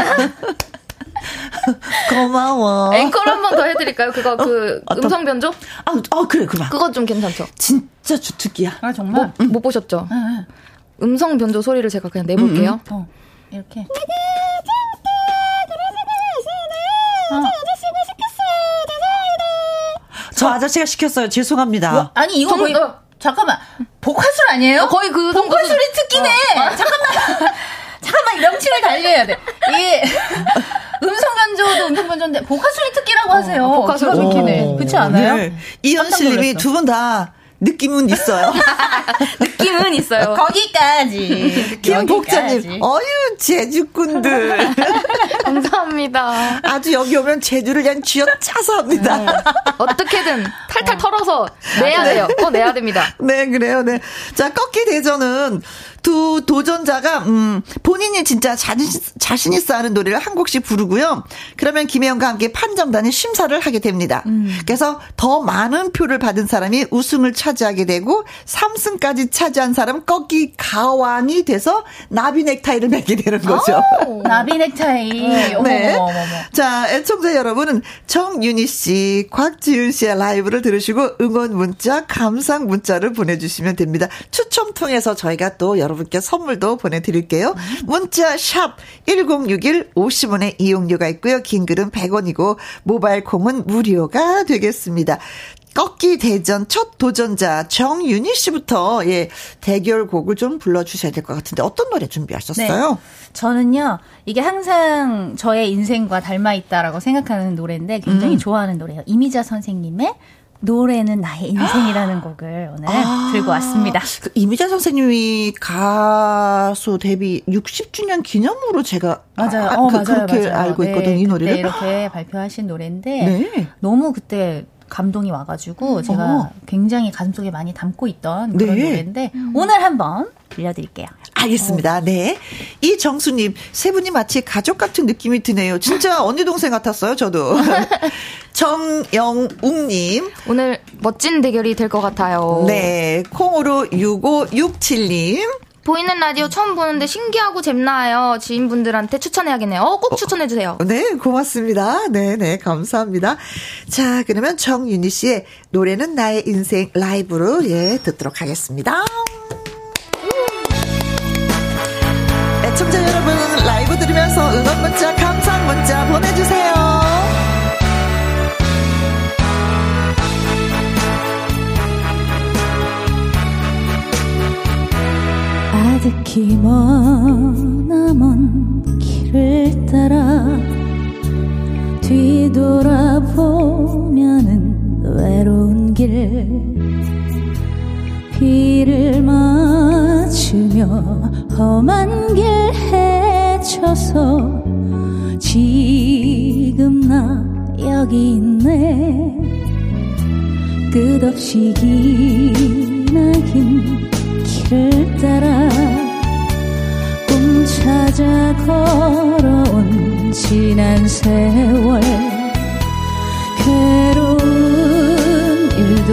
고마워. 앵콜 한 번 더 해드릴까요? 그거 그 어, 음성 변조? 아, 아 그래 그만. 그거 좀 괜찮죠? 진짜 주특기야. 아 정말? 못, 못 보셨죠? 응, 응. 음성 변조 소리를 제가 그냥 내볼게요. 응, 어, 이렇게. 어. 저 아저씨가 시켰어요. 죄송합니다. 뭐, 아니 이거 거의 어. 잠깐만 복화술 아니에요? 어, 거의 그 복화술이 특기네. 어. 어. 잠깐만. *laughs* 잠깐만 명칭을 달려야 돼. 이게 *laughs* 음성 변조도 음성 변조인데 복화술이 특기라고 하세요. 어, 복화술 특기네. 그렇지 않아요? 네. 이현실님이 두 분 다 느낌은 있어요. *laughs* 느낌은 있어요. 거기까지. 김복자님, 어유 제주꾼들. *laughs* 감사합니다. 아주 여기 오면 제주를 그냥 쥐어짜서 합니다. 네. 어떻게든 탈탈 털어서 내야 돼요. 꼭 내야 됩니다. 네, 그래요. 네. 자, 꺾기 대전은 두 도전자가 음 본인이 진짜 자신 자신 있어 하는 노래를 한 곡씩 부르고요. 그러면 김혜영과 함께 판정단이 심사를 하게 됩니다. 음. 그래서 더 많은 표를 받은 사람이 우승을 차지하게 되고 3승까지 차지한 사람 꺾기 가왕이 돼서 나비 넥타이를 매게 되는 거죠. 오, 나비 넥타이. *laughs* 네. 자, 애청자 여러분은 정윤희 씨, 곽지윤 씨의 라이브를 들으시고 응원 문자, 감상 문자를 보내주시면 됩니다. 추첨 통해서 저희가 또 여러분 여러분께 선물도 보내드릴게요. 문자 샵 1061 50원의 이용료가 있고요. 긴 글은 100원이고 모바일 콩은 무료가 되겠습니다. 꺾기 대전 첫 도전자 정윤희 씨부터 예 대결곡을 좀 불러주셔야 될 것 같은데 어떤 노래 준비하셨어요? 네. 저는요 이게 항상 저의 인생과 닮아 있다라고 생각하는 노래인데 굉장히 음. 좋아하는 노래예요. 이미자 선생님의 노래는 나의 인생이라는 *gasps* 곡을 오늘 아, 들고 왔습니다. 그 이미자 선생님이 가수 데뷔 60주년 기념으로 제가 맞아요. 아, 어, 그, 맞아요, 그렇게 맞아요. 알고 있거든요. 네, 이 노래를 이렇게 발표하신 노래인데 네. 너무 그때 감동이 와가지고 제가 어. 굉장히 가슴속에 많이 담고 있던 그런 네. 노래인데 음. 오늘 한번 들려드릴게요. 알겠습니다. 어. 네. 이 정수님, 세 분이 마치 가족 같은 느낌이 드네요. 진짜 *laughs* 언니 동생 같았어요, 저도. *laughs* 정영웅님. 오늘 멋진 대결이 될 것 같아요. 네. 콩으로 6567님. 보이는 라디오 처음 보는데 신기하고 재밌나요? 지인분들한테 추천해야겠네요. 어, 꼭 추천해주세요. 어, 네, 고맙습니다. 네네, 네, 감사합니다. 자, 그러면 정윤희 씨의 노래는 나의 인생 라이브로, 예, 듣도록 하겠습니다. 아득히 머나먼 길을 따라 뒤돌아보면은 외로운 길. 비를 맞으며 험한 길 헤쳐서 지금 나 여기 있네. 끝없이 기나긴 길을 따라 꿈 찾아 걸어온 지난 세월. 괴로운 일도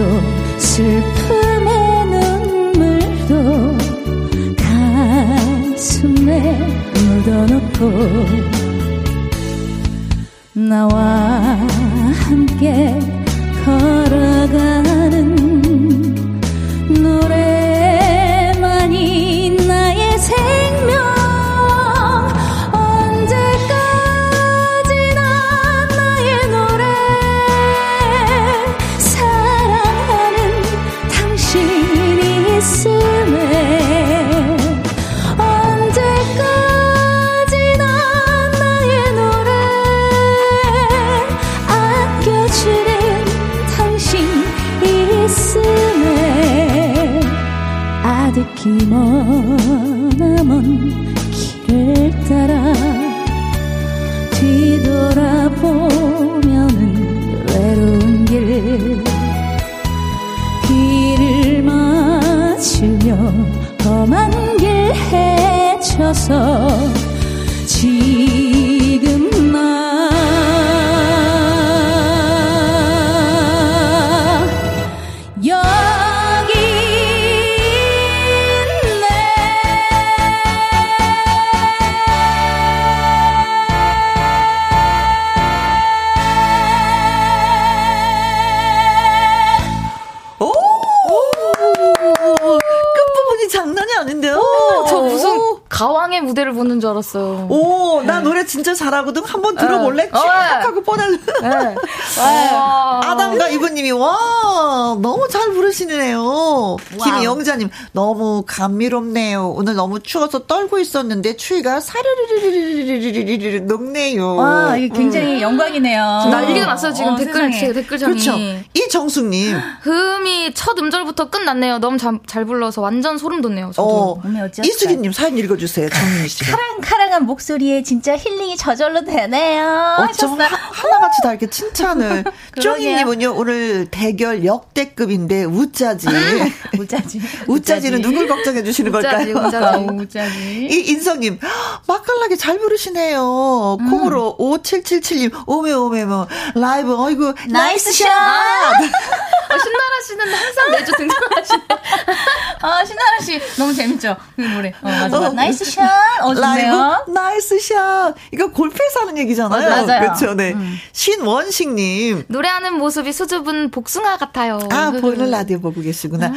슬픔의 눈물도 가슴에 묻어놓고 나와 함께 걸어가 알았어요. 오. 노래 진짜 잘하거든. 한번 들어볼래? 쭉 네. 하고 뻗어. 네. 아담과 이브님이 와 너무 잘 부르시네요. 김영자님 너무 감미롭네요. 오늘 너무 추워서 떨고 있었는데 추위가 사르르르르르르르 녹네요. 와 이게 굉장히 음. 영광이네요. 난리가 났어요 지금 어, 댓글 세상에. 댓글장이. 그렇죠. 이정숙님 흠이 첫 음절부터 끝났네요. 너무 잘, 잘 불러서 완전 소름 돋네요. 저도. 어, 이수진님 사연 읽어주세요. 정민희 씨가. 카랑카랑한 목소리에 진짜 힐링이 저절로 되네요. 어쩜 하나같이 다 이렇게 칭찬을. *laughs* 쫑이님은요, 오늘 대결 역대급인데, 우짜지. *laughs* 우짜지. 우짜지는 누굴 걱정해 주시는 걸까요? 우짜지, *laughs* 우짜지. 이 인성님, *gasps* 맛깔나게 잘 부르시네요. 음. 콩으로 5777님, 오메, 오메, 뭐, 라이브, 어이구, nice shot! 어, 신나라 씨는 항상 매주 등장하시네. 아, 신나라 씨, 너무 재밌죠? 그 노래. 어, 맞아, 맞아. 어, nice shot. 어, 라이브, nice shot. 이거 골프에서 하는 얘기잖아요. 맞아요. 그렇죠, 네. 음. 신원식님. 노래하는 모습이 수줍은 복숭아 같아요. 아, 보이는 라디오 보고 계시구나. 아.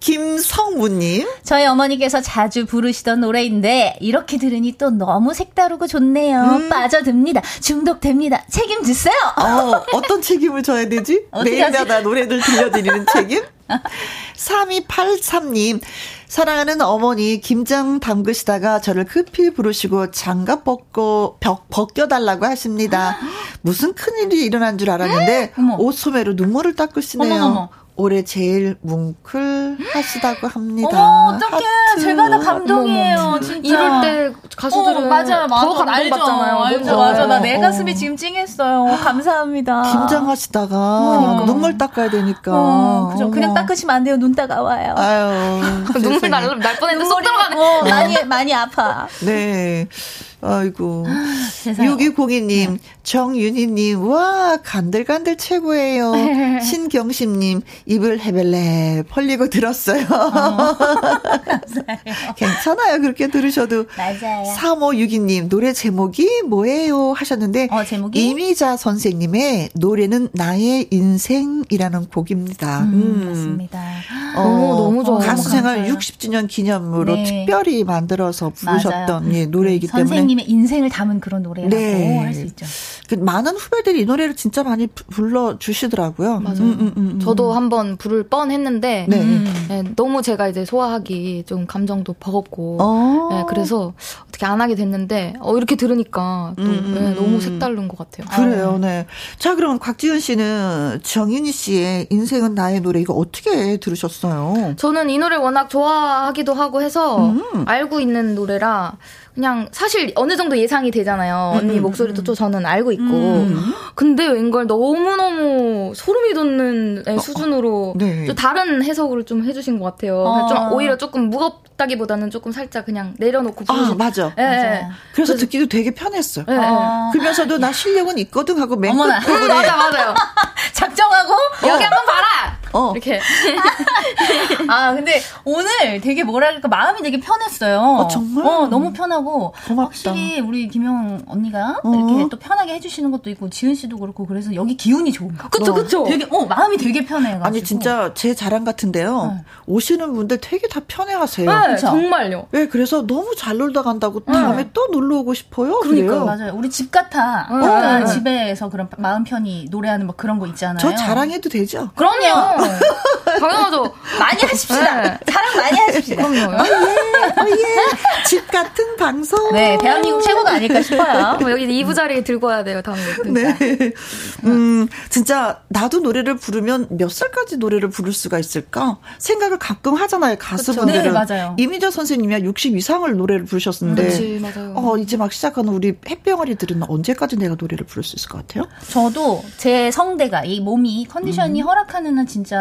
김성무님. 저희 어머니께서 자주 부르시던 노래인데, 이렇게 들으니 또 너무 색다르고 좋네요. 음. 빠져듭니다. 중독됩니다. 책임지세요. 어, 어떤 책임을 져야 되지? 매일마다 노래들 들려드리는 책임? *laughs* 3283님, 사랑하는 어머니 김장 담그시다가 저를 급히 부르시고 장갑 벗고 벽 벗겨달라고 하십니다. 무슨 큰일이 일어난 줄 알았는데 옷 소매로 눈물을 닦으시네요. 어머머머. 올해 제일 뭉클하시다고 합니다. 어머, 어떡해. 제가 다 감동이에요, 진짜. 이럴 때 가수들은 어, 맞아요, 맞아. 더 감동받잖아요. 알죠, 맞아. 나 내 가슴이 어. 지금 찡했어요. 감사합니다. 김장하시다가 어. 눈물 닦아야 되니까. 어, 그죠. 그냥 닦으시면 안 돼요. 눈 따가워요. 아유. *laughs* 눈물 날, 날 뻔했는데 쏙 들어가네. 어, 많이, 많이 아파. 네. 아이고. 6202님, 네. 정윤희님, 와, 간들간들 최고예요. *laughs* 신경심님, 입을 해벨레 벌리고 들었어요. 어, *laughs* 감사해요. 괜찮아요. 그렇게 들으셔도. 맞아요. 3562님, 노래 제목이 뭐예요? 하셨는데. 어, 제목이? 이미자 선생님의 노래는 나의 인생이라는 곡입니다. 음, 음. 맞습니다. 어, 너무, 너무 좋아요. 가수 생활 60주년 기념으로 네. 특별히 만들어서 부르셨던 예, 노래이기 때문에. 선생님의 인생을 담은 그런 노래라고 네. 할수 있죠. 그 많은 후배들이 이 노래를 진짜 많이 불러 주시더라고요. 맞아요. 음, 음, 음, 음. 저도 한번 부를 뻔했는데 네. 네, 너무 제가 이제 소화하기 좀 감정도 버겁고 어. 네, 그래서 어떻게 안 하게 됐는데 어, 이렇게 들으니까 또 음, 네, 너무 색다른 것 같아요. 그래요, 네. 자, 그럼 곽지은 씨는 정윤희 씨의 인생은 나의 노래 이거 어떻게 들으셨어요? 저는 이 노래 워낙 좋아하기도 하고 해서 알고 있는 노래라 그냥 사실 어느 정도 예상이 되잖아요. 언니 음, 목소리도 음. 또 저는 알고 있고. 음. 근데 웬걸 너무너무 소름이 돋는 어, 수준으로 네. 좀 다른 해석을 좀 해주신 것 같아요. 아. 좀 오히려 조금 무겁다기보다는 조금 살짝 그냥 내려놓고 부르신. 아, 맞아. 네. 맞아. 그래서, 듣기도 되게 편했어요. 네. 아. 그러면서도 나 실력은 있거든 하고 맨 끝부분에. 음, *laughs* 맞아, 맞아요. *laughs* 작정하고 어. 여기 한번 봐라! 어. 이렇게. *laughs* 아, 근데 오늘 되게 뭐랄까 마음이 되게 편했어요. 어, 정말? 어, 너무 편하고. 고맙다. 확실히 우리 김영 언니가 어. 이렇게 또 편하게 해주시는 것도 있고, 지은 씨도 그렇고, 그래서 여기 기운이 좋은 거. 그쵸, 그쵸. 되게, 어, 마음이 되게 편해가지고. 아니, 진짜 제 자랑 같은데요. 네. 오시는 분들 되게 다 편해하세요. 네, 정말요. 네, 그래서 너무 잘 놀다 간다고 다음에 네. 또 놀러 오고 싶어요. 그러니까 맞아요. 우리 집 같아. 어. 집에서 그런 마음 편히 노래하는 뭐 그런 거 있잖아요. 저 자랑해도 되죠? 그럼요. 당연하죠. 많이 하십시다. 네. 자랑 많이 하십시다. 그럼요. 어, 예, 어, 예. 집 같은 방송. 네, 대한민국 최고가 아닐까 싶어요. 여기 2부 자리에 들고 와야 돼요, 다음에. 네. 음, 진짜 나도 노래를 부르면 몇 살까지 노래를 부를 수가 있을까? 생각을 가끔 하잖아요, 가수분들은. 네, 맞아요. 이미자 선생님이 60 이상을 노래를 부르셨는데. 그치, 맞아요. 어, 이제 막 시작하는 우리 햇병아리들은 언제까지 내가 노래를 부를 수 있을 것 같아요? 저도 제 성대가, 이 몸이 컨디션이 음. 허락하는 한 진짜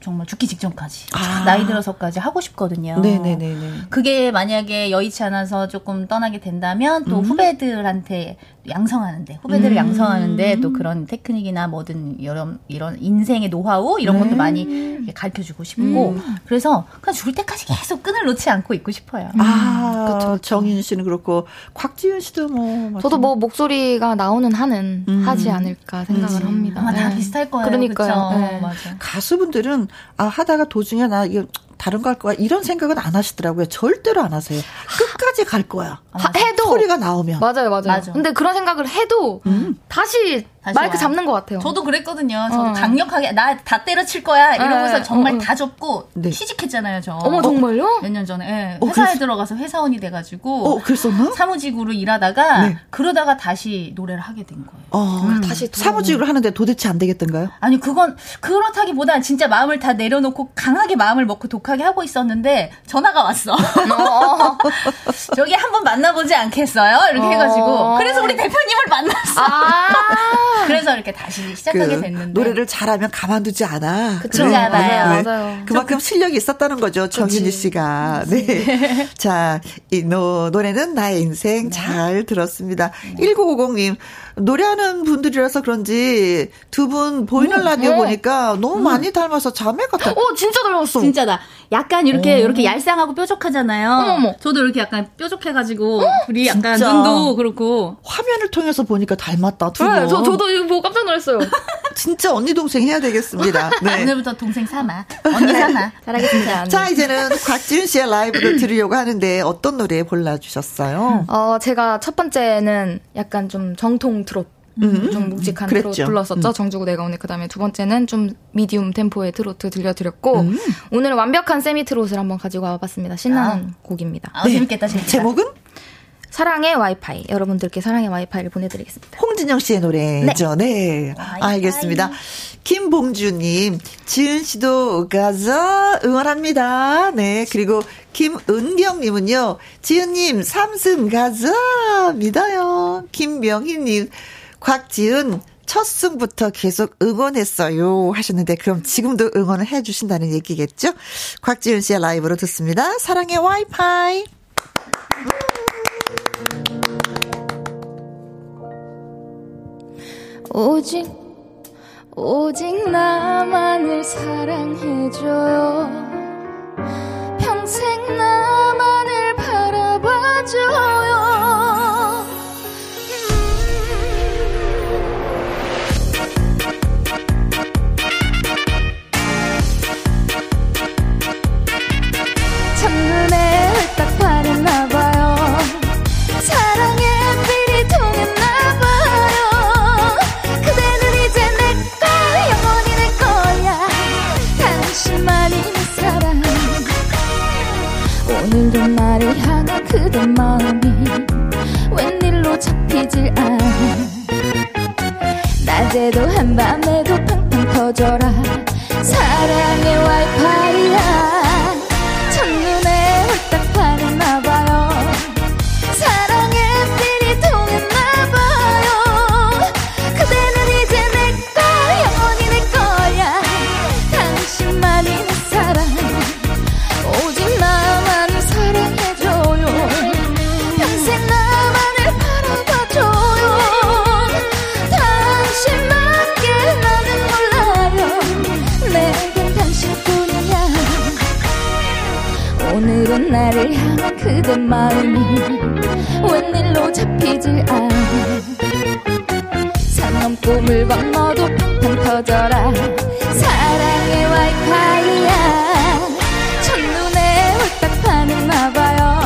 정말 죽기 직전까지 아. 나이 들어서까지 하고 싶거든요. 네네네. 그게 만약에 여의치 않아서 조금 떠나게 된다면 또 음. 후배들한테 양성하는데 후배들을 음. 양성하는데 또 그런 테크닉이나 뭐든 이런 이런 인생의 노하우 이런 것도 음. 많이 가르쳐 주고 싶고 음. 그래서 그냥 죽을 때까지 계속 끈을 놓지 않고 있고 싶어요. 아, 그쵸, 정인 씨는 그렇고 곽지윤 씨도 뭐 저도 뭐 목소리가 나오는 한은 음. 하지 않을까 생각을 합니다. 아마 다 네. 비슷할 거예요. 그러니까요. 네. 맞아. 가수분들은 아 하다가 도중에 나 이거 다른 거 할 거야 이런 생각은 안 하시더라고요. 절대로 안 하세요. 끝까지 갈 거야. 하, 해도 소리가 나오면 맞아요, 맞아요. 맞아. 근데 그런 생각을 해도 음. 다시 마이크 와요. 잡는 것 같아요. 저도 그랬거든요. 저도 어. 강력하게 나 다 때려칠 거야 이러면서 네. 정말 어, 어. 다 접고 네. 취직했잖아요. 저. 어머 정말요? 몇 년 전에 네. 회사에 그랬... 들어가서 회사원이 돼가지고 어, 그랬었나? 사무직으로 일하다가 네. 그러다가 다시 노래를 하게 된 거예요. 어, 음. 다시 사무직으로 하는데 도대체 안 되겠던가요? 아니 그건 그렇다기보다 진짜 마음을 다 내려놓고 강하게 마음을 먹고 독하게 하고 있었는데 전화가 왔어. 어. *laughs* 저기 한번 만나보지 않겠어요? 이렇게 해가지고 그래서 우리 대표님을 만났어. 아~ 그래서 이렇게 다시 시작하게 그 됐는데 노래를 잘하면 가만두지 않아. 그렇죠. 않아요. 네. 맞아요. 그만큼 실력이 있었다는 거죠. 정윤희 씨가. 네. 자, 이 노, 노래는 나의 인생 네. 잘 들었습니다. 네. 1950님 노래하는 분들이라서 그런지 두 분 보이는 음, 라디오 네. 보니까 너무 음. 많이 닮아서 자매 같아. 어, 진짜 닮았어. 진짜다. 약간 이렇게 오. 이렇게 얄쌍하고 뾰족하잖아요. 어머. 저도 이렇게 약간 뾰족해가지고 어? 둘이 약간 진짜. 눈도 그렇고 화면을 통해서 보니까 닮았다. 두 네, 저 저도 이거 보고 깜짝 놀랐어요. *laughs* 진짜 언니 동생 해야 되겠습니다. *laughs* 네. 오늘부터 동생 삼아 언니 삼아 잘하겠습니다. 자 이제는 곽지윤 씨의 라이브를 들으려고 하는데 어떤 노래 골라주셨어요? 어 제가 첫 번째는 약간 좀 정통 트롯 음, 좀 묵직한 그랬죠. 트로트 불렀었죠. 음. 정주고 내가 오늘 그다음에 두 번째는 좀 미디움 템포의 트로트 들려드렸고 음. 오늘은 완벽한 세미 트롯을 한번 가지고 와봤습니다. 신나는 아. 곡입니다. 아, 네. 재밌겠다, 재밌겠다. 제목은? 사랑의 와이파이. 여러분들께 사랑의 와이파이를 보내드리겠습니다. 홍진영 씨의 노래죠. 네. 네. 알겠습니다. 김봉주님, 지은 씨도 가자 응원합니다. 네. 그리고 김은경님은요, 지은님 삼승 가자 믿어요. 김명희님, 곽지은 첫 승부터 계속 응원했어요 하셨는데 그럼 지금도 응원을 해 주신다는 얘기겠죠? 곽지은 씨의 라이브로 듣습니다. 사랑의 와이파이. 오직 오직 나만을 사랑해줘요 오늘도 나를 향한 그대 마음이 웬일로 잡히질 않아. 낮에도 한밤에도 팡팡 터져라. 사랑의 와이파이야. 나를 향한 그대 마음이 웬일로 잡히질 않아. 산 넘고 물 건 너도 팡팡 터져라. 사랑의 와이파이야. 첫눈에 홀딱 반했나봐요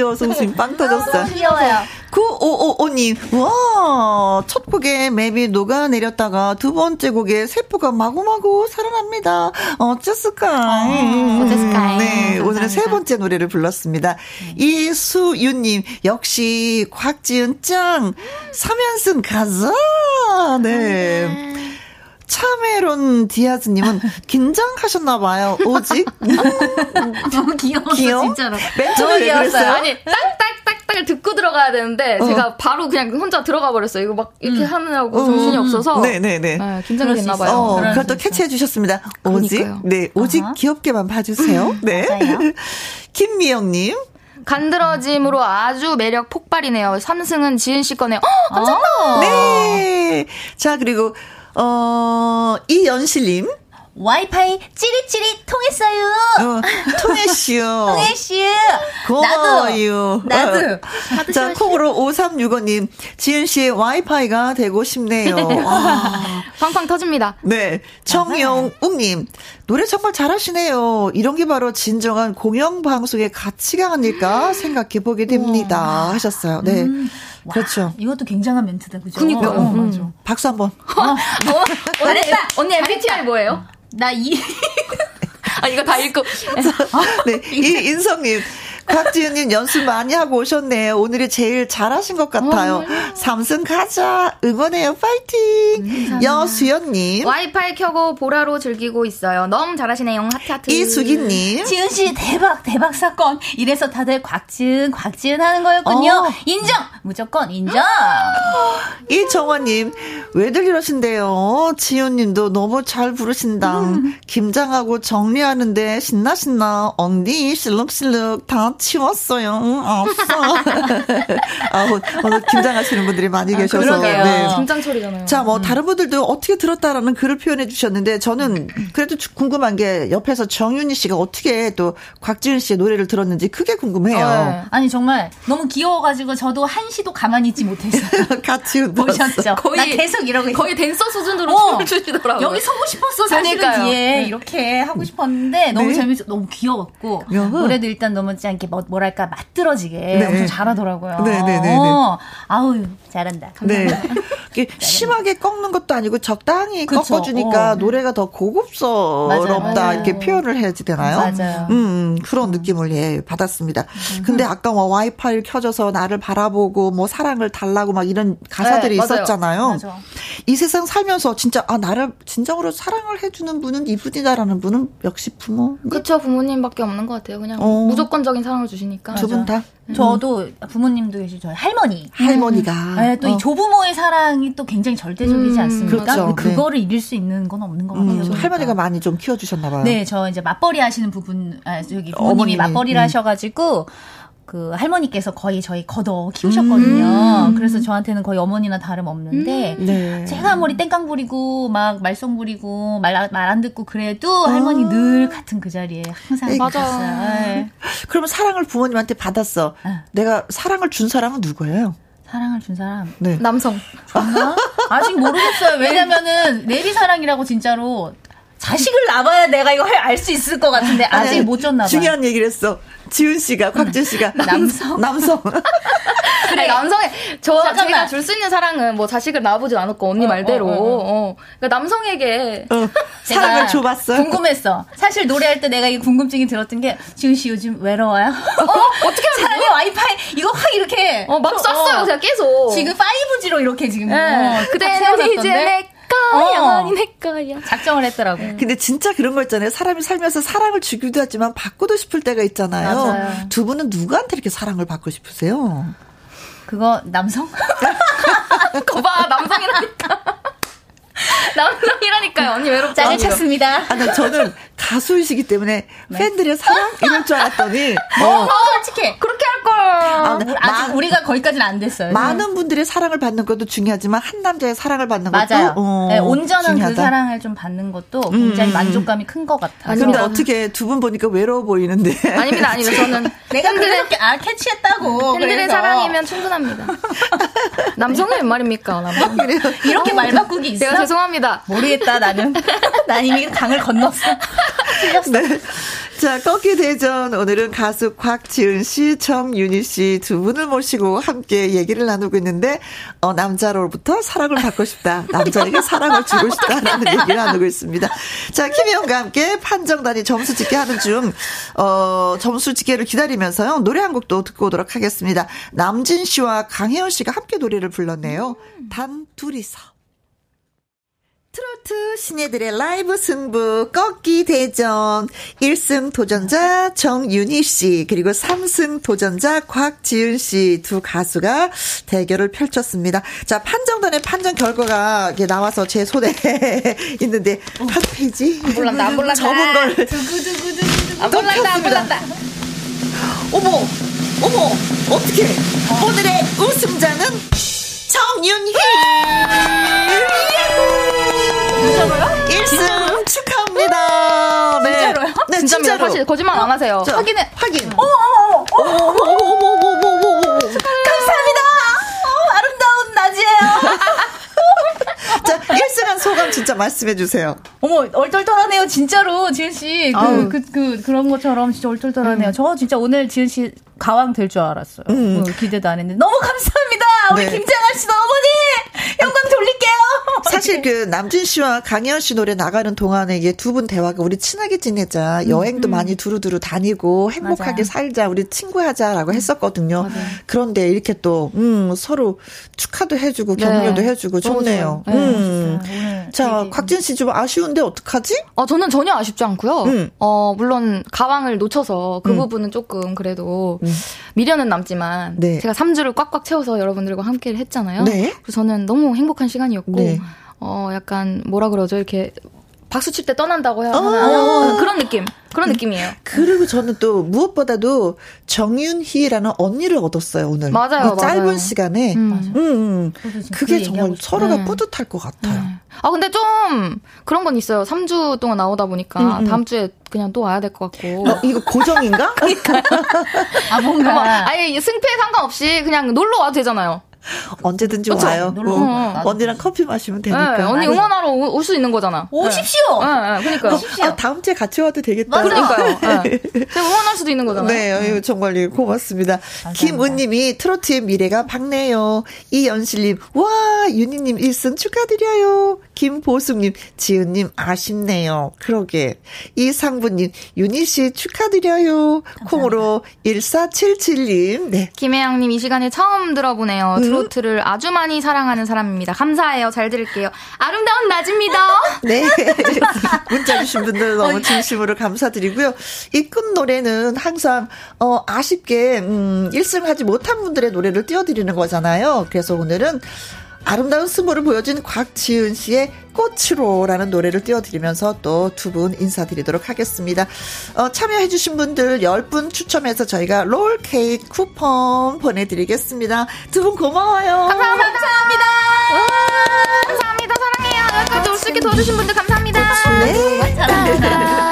귀여워서 웃음이 빵 터졌어. 귀여워요. 9555님, 와, 첫 곡에 맵이 녹아내렸다가 두 번째 곡에 세포가 마구마구 살아납니다. 음, 어째을까요? 네, 오늘은 세 번째 노래를 불렀습니다. 이수윤님, 역시 곽지은 짱, 3연승 가자! 네. 차메론 디아즈님은 *laughs* 긴장하셨나봐요. 오직 *laughs* 너무 귀여웠어, 귀여워? 진짜로. 맨 처음에 왜 그랬어요? 아니 딱딱딱딱을 듣고 들어가야 되는데 어. 제가 바로 그냥 혼자 들어가 버렸어요. 이거 막 이렇게 하느라고 음. 정신이 없어서 네네네. 네, 긴장이 그럴 수 됐나 있어. 봐요. 어, 있어. 캐치해 주셨습니다. 오직, 그러니까요. 네, 오직 어허. 귀엽게만 봐주세요. 네. 맞아요. *laughs* 김미영님. 간드러짐으로 아주 매력 폭발이네요. 3승은 지은 씨 거네요. 어, 감사합니다. 네. 자, 그리고, 어, 이연실님. 와이파이 찌릿찌릿 통했어요. 어, 통해씨요. *laughs* 통해씨. 고마워요. 나도. 어. 자, 콩으로 5365님. 지은 씨의 와이파이가 되고 싶네요. *laughs* 아. 팡팡 터집니다. 네. 정영욱님. 노래 정말 잘하시네요. 이런 게 바로 진정한 공영방송의 가치가 아닐까 생각해 보게 됩니다. 하셨어요. 네. 와, 그렇죠. 이것도 굉장한 멘트다, 그죠? 그니까요. 어, 음. 맞아. 박수 한 번. *laughs* 언니, 언니 MBTI 뭐예요? 나 이, *laughs* 아, 이거 다 읽고. *laughs* 네. 이 인성님. 곽지은님 연습 많이 하고 오셨네요. 오늘이 제일 잘하신 것 같아요. 삼승 가자. 응원해요. 파이팅. 여수연님. 와이파이 켜고 보라로 즐기고 있어요. 너무 잘하시네요. 하트 하트. 이수기님. 지은 씨 대박 대박 사건. 이래서 다들 곽지은 곽지은 하는 거였군요. 어. 인정. 무조건 인정. *gasps* 이정화님, 왜들 이러신데요? 지훈님도 너무 잘 부르신다. 김장하고 정리하는데 신나 신나 엉디 실룩실룩 다 치웠어요. 없어. *laughs* 아, 오늘 김장하시는 분들이 많이 아, 계셔서. 네. 김장 소리잖아요. 자, 뭐, 음. 다른 분들도 어떻게 들었다라는 글을 표현해 주셨는데, 저는 그래도 궁금한 게 옆에서 정윤희 씨가 어떻게 또 곽지은 씨의 노래를 들었는지 크게 궁금해요. 어, 네. 아니, 정말 너무 귀여워가지고 저도 한시도 가만히 있지 못했어요. *laughs* 같이 보셨죠? 거의 계속 이러고. 거의 댄서 수준으로 어, 춤을 추시더라고요. 여기 서고 싶었어, 사실은 그러니까요. 뒤에. 네. 이렇게 하고 싶었는데, 너무 네. 재밌어, 너무 귀여웠고, 노래도 일단 너무 짠게 뭐, 뭐랄까, 맛들어지게 네. 엄청 잘하더라고요. 네네네. 네, 어, 아우, 잘한다. 감사합니다. 네. 심하게 꺾는 것도 아니고 적당히 그쵸. 꺾어주니까 어. 노래가 더 고급스럽다, 맞아요. 이렇게 표현을 해야지 되나요? 맞아요. 음, 음 그런 음. 느낌을 예, 받았습니다. 음. 근데 아까 뭐 와이파이를 켜져서 나를 바라보고 뭐 사랑을 달라고 막 이런 가사들이 네, 있었잖아요. 맞아. 이 세상 살면서 진짜 아 나를 진정으로 사랑을 해주는 분은 이분이다라는 분은 역시 부모. 그렇죠 부모님밖에 없는 것 같아요. 그냥 어. 무조건적인 사랑을 주시니까. 두 분 다. 음. 저도 부모님도 계시죠. 할머니. 할머니가. 음. 네, 또이 어. 조부모의 사랑이 또 굉장히 절대적이지 음, 않습니까? 그렇죠. 그거를 네. 잃을 수 있는 건 없는 것 같아요. 음, 할머니가 많이 좀 키워주셨나 봐요. 네, 저 이제 맞벌이 하시는 부분, 아, 여기 부모님이 어머님이. 맞벌이를 음. 하셔가지고 그 할머니께서 거의 저희 걷어 키우셨거든요. 음. 그래서 저한테는 거의 어머니나 다름 없는데 음. 네. 제가 아무리 땡깡 부리고 막 말썽 부리고 말말안 듣고 그래도 아. 할머니 늘 같은 그 자리에 항상 맞아. 네. 그러면 사랑을 부모님한테 받았어. 네. 내가 사랑을 준 사람은 누구예요? 사랑을 준 사람? 네. 남성. 줬나? 아직 모르겠어요. 왜냐면은 내비 사랑이라고 진짜로 자식을 낳아야 내가 이거 알 수 있을 것 같은데 아직 못 줬나 봐. 중요한 얘기를 했어. 지훈 씨가, 곽준 씨가. *laughs* 남성. 남성. *laughs* 그래, 남성의, 저, 잠깐만. 제가 줄 수 있는 사랑은 뭐 자식을 낳아보진 않았고, 언니 어, 말대로. 어, 어, 어. 어. 그러니까 남성에게. 어, 사랑을 줘봤어요. 궁금했어. 사실 노래할 때 내가 이 궁금증이 들었던 게, 지훈 씨 요즘 외로워요? 어? 어떻게 하면 *laughs* 사랑의 와이파이, 이거 확 이렇게. 어, 막 쐈어요, 제가 계속. 지금 5G로 이렇게 지금. 네. 그대는 이제 내 거야. 어. 내 거야. 작정을 했더라고. 음. 근데 진짜 그런 거 있잖아요. 사람이 살면서 사랑을 주기도 하지만 받고도 싶을 때가 있잖아요. 맞아요. 두 분은 누구한테 이렇게 사랑을 받고 싶으세요? 그거 남성? *laughs* 거봐 남성이라니까. *laughs* 남성이라니까요. 언니 외롭다. 짤을 찾습니다. 아, 나 저는 가수이시기 때문에 네. 팬들의 사랑 이럴 줄 알았더니 어, 어 솔직히 그렇게 할 걸. 아, 네. 아직 마, 우리가 거기까지는 안 됐어요. 많은 분들의 사랑을 받는 것도 중요하지만 한 남자의 사랑을 받는 것도 맞아요. 어, 네, 온전한 그 중요하다. 그 사랑을 좀 받는 것도 굉장히 음. 만족감이 큰 것 같아요. 근데 어떻게 두 분 보니까 외로워 보이는데? 아닙니다, 아닙니다. 저는 *laughs* 내가 그렇게 아 캐치했다고. 팬들의 사랑이면 충분합니다. *laughs* 남성은 웬 말입니까? 남성. 이렇게 말 바꾸기 있어? 제가 죄송합니다. 모르겠다 나는. *laughs* 난 이미 강을 건넜어. *laughs* 네. 자, 꺾기 대전. 오늘은 가수 곽지은 씨, 정윤희 씨 두 분을 모시고 함께 얘기를 나누고 있는데, 어, 남자로부터 사랑을 받고 싶다. 남자에게 사랑을 주고 싶다라는 *laughs* 얘기를 나누고 있습니다. 자, 김희영과 함께 판정단이 점수 짓게 하는 중, 어, 점수 짓게를 기다리면서요. 노래 한 곡도 듣고 오도록 하겠습니다. 남진 씨와 강혜연 씨가 함께 노래를 불렀네요. 단 둘이서. 트로트 신예들의 라이브 승부 꺾기 대전. 1승 도전자 정윤희 씨 그리고 3승 도전자 곽지은 씨 두 가수가 대결을 펼쳤습니다. 자 판정단의 판정 결과가 나와서 제 손에 *laughs* 있는데 어. 한 페이지? 안 몰란다 안 몰란다. 적은 걸안 몰란다 안 몰란다. 어머 어머 어떻게 어. 오늘의 우승자는 정윤희 진짜로요? 1승 축하합니다. 네. 진짜로요? 네, 진짜입니다. 사실 거짓말 안 하세요. 자, 확인해. 확인. 어머어머. 어머어머어머어머어머. 감사합니다. 어, 아름다운 낮이에요. 자, 1승한 소감 진짜 말씀해 주세요. 어머, 얼떨떨하네요. 진짜로, 지은 씨. 그, 그, 그, 그런 것처럼 진짜 얼떨떨하네요. 음. 저 진짜 오늘 지은 씨 가왕 될 줄 알았어요. 음. 어, 기대도 안 했는데. 너무 감사합니다. 우리 네. 김장아 씨도 어머니! 영광 돌릴게요! 사실 그 남진 씨와 강혜연 씨 노래 나가는 동안에 이게 두 분 대화가 우리 친하게 지내자. 음, 여행도 음. 많이 두루두루 다니고 행복하게 맞아요. 살자. 우리 친구하자라고 했었거든요. 맞아요. 그런데 이렇게 또, 음, 서로 축하도 해 주고 격려도 네. 해 주고 좋네요. 네, 음. 자, 곽진 씨 좀 아쉬운데 어떡하지? 어, 저는 전혀 아쉽지 않고요. 음. 어, 물론 가왕을 놓쳐서 그 음. 부분은 조금 그래도 음. 미련은 남지만 네. 제가 3주를 꽉꽉 채워서 여러분들과 함께 했잖아요. 네. 그래서 저는 너무 행복한 시간이었고 네. 어, 약간 뭐라 그러죠? 이렇게 박수 칠 때 떠난다고 해야 하나 어. 그런 느낌. 그런 느낌이에요. 그리고 저는 또 무엇보다도 정윤희라는 언니를 얻었어요 오늘. 맞아요. 짧은 맞아요. 시간에. 음. 음, 음. 그게 그 정말 서로가 네. 뿌듯할 것 같아요. 네. 아 근데 좀 그런 건 있어요. 3주 동안 나오다 보니까 음, 음. 다음 주에 그냥 또 와야 될 것 같고. 어, 이거 고정인가? *laughs* 그러니까. 아 뭔가. 아예 승패 상관없이 그냥 놀러 와도 되잖아요. *laughs* 언제든지 그쵸? 와요. 어. 언니랑 커피 마시면 되니까. 네, 언니 응원하러 올 수 있는 거잖아. 오십시오. 네, 네, 그러니까요. 오십시오. 아, 다음 주에 같이 와도 되겠다. 그러니까요. 네. 제가 응원할 수도 있는 거잖아요. 네, 음. 정말 고맙습니다. 김은님이 트로트의 미래가 밝네요. 이연실님, 와 윤희님 1승 축하드려요. 김보숙님, 지은님 아쉽네요. 그러게. 이상부님, 윤희 씨 축하드려요. 감사합니다. 콩으로 1477님. 네. 김혜영님 이 시간에 처음 들어보네요. 음? 트로트를 아주 많이 사랑하는 사람입니다. 감사해요. 잘 들을게요. 아름다운 낮입니다. *laughs* 네. *laughs* 문자 주신 분들 너무 진심으로 감사드리고요. 이 끝 노래는 항상 어 아쉽게 음 1승 하지 못한 분들의 노래를 띄워드리는 거잖아요. 그래서 오늘은 아름다운 스모를 보여준 곽지은 씨의 꽃으로라는 노래를 띄워드리면서 또 두 분 인사드리도록 하겠습니다. 어, 참여해주신 분들 10분 추첨해서 저희가 롤케이크 쿠폰 보내드리겠습니다. 두 분 고마워요. 감사합니다. 감사합니다. 감사합니다. 사랑해요. 여기까지 올 수 있게 도와주신 분들 감사합니다. 네. 사랑한다. *laughs*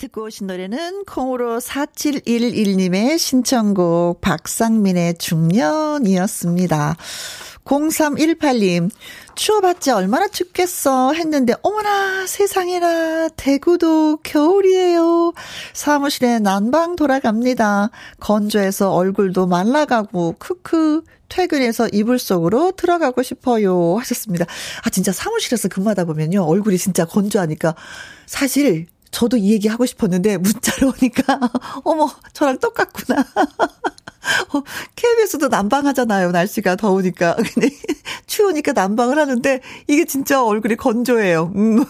듣고 오신 노래는 콩으로 4711님의 신청곡 박상민의 중년이었습니다. 0318님, 추워봤자 얼마나 춥겠어 했는데, 어머나, 세상에나, 대구도 겨울이에요. 사무실에 난방 돌아갑니다. 건조해서 얼굴도 말라가고, 크크, 퇴근해서 이불 속으로 들어가고 싶어요. 하셨습니다. 아, 진짜 사무실에서 근무하다 보면요, 얼굴이 진짜 건조하니까, 사실, 저도 이 얘기 하고 싶었는데 문자로 오니까 *laughs* 어머 저랑 똑같구나. *laughs* 어, KBS도 난방하잖아요. 날씨가 더우니까. *laughs* 근데 추우니까 난방을 하는데 이게 진짜 얼굴이 건조해요. 음.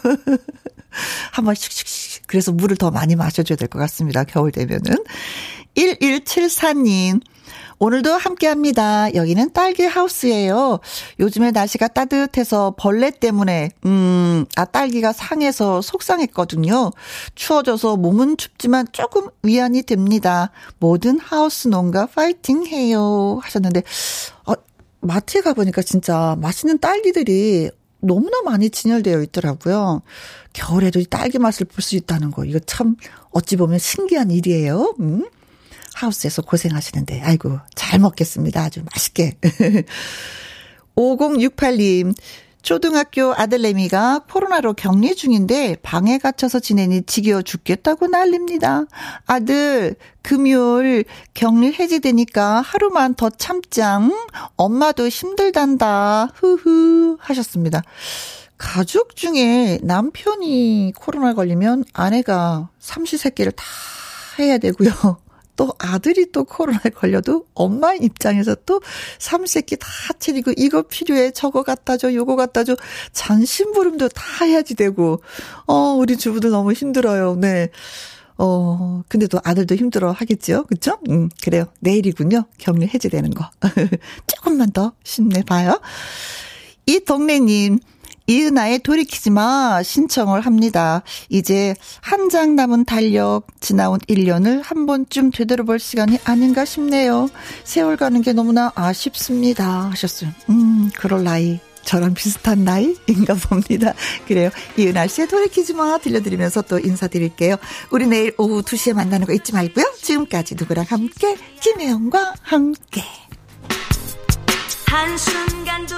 한번 씩씩씩. 그래서 물을 더 많이 마셔줘야 될 것 같습니다. 겨울 되면은. 1174님. 오늘도 함께 합니다. 여기는 딸기 하우스예요. 요즘에 날씨가 따뜻해서 벌레 때문에, 음, 아, 딸기가 상해서 속상했거든요. 추워져서 몸은 춥지만 조금 위안이 됩니다. 모든 하우스 농가 파이팅 해요. 하셨는데, 어, 마트에 가보니까 진짜 맛있는 딸기들이 너무나 많이 진열되어 있더라고요. 겨울에도 딸기 맛을 볼 수 있다는 거, 이거 참 어찌 보면 신기한 일이에요. 음? 하우스에서 고생하시는데, 아이고, 잘 먹겠습니다. 아주 맛있게. *laughs* 5068님, 초등학교 아들내미가 코로나로 격리 중인데 방에 갇혀서 지내니 지겨워 죽겠다고 난립니다. 아들, 금요일 격리 해지되니까 하루만 더 참짱. 엄마도 힘들단다. 흐흐 하셨습니다. 가족 중에 남편이 코로나 걸리면 아내가 삼시세끼를 다 해야 되고요. 또 아들이 또 코로나에 걸려도 엄마 입장에서 또 삼세끼 다 차리고 이거 필요해 저거 갖다 줘 요거 갖다 줘 잔심부름도 다 해야지 되고 어 우리 주부들 너무 힘들어요. 네. 어, 근데 또 아들도 힘들어 하겠죠? 그쵸? 음, 그래요. 내일이군요. 격리 해제되는 거. *laughs* 조금만 더 힘내봐요. 이 동네님, 이은아의 돌이키지 마 신청을 합니다. 이제 한 장 남은 달력 지나온 1년을 한 번쯤 되돌아볼 시간이 아닌가 싶네요. 세월 가는 게 너무나 아쉽습니다. 하셨어요. 음, 그럴 나이. 저랑 비슷한 나이인가 봅니다. 그래요. 이은아 씨의 돌이키지 마 들려드리면서 또 인사드릴게요. 우리 내일 오후 2시에 만나는 거 잊지 말고요. 지금까지 누구랑 함께 김혜영과 함께 한순간도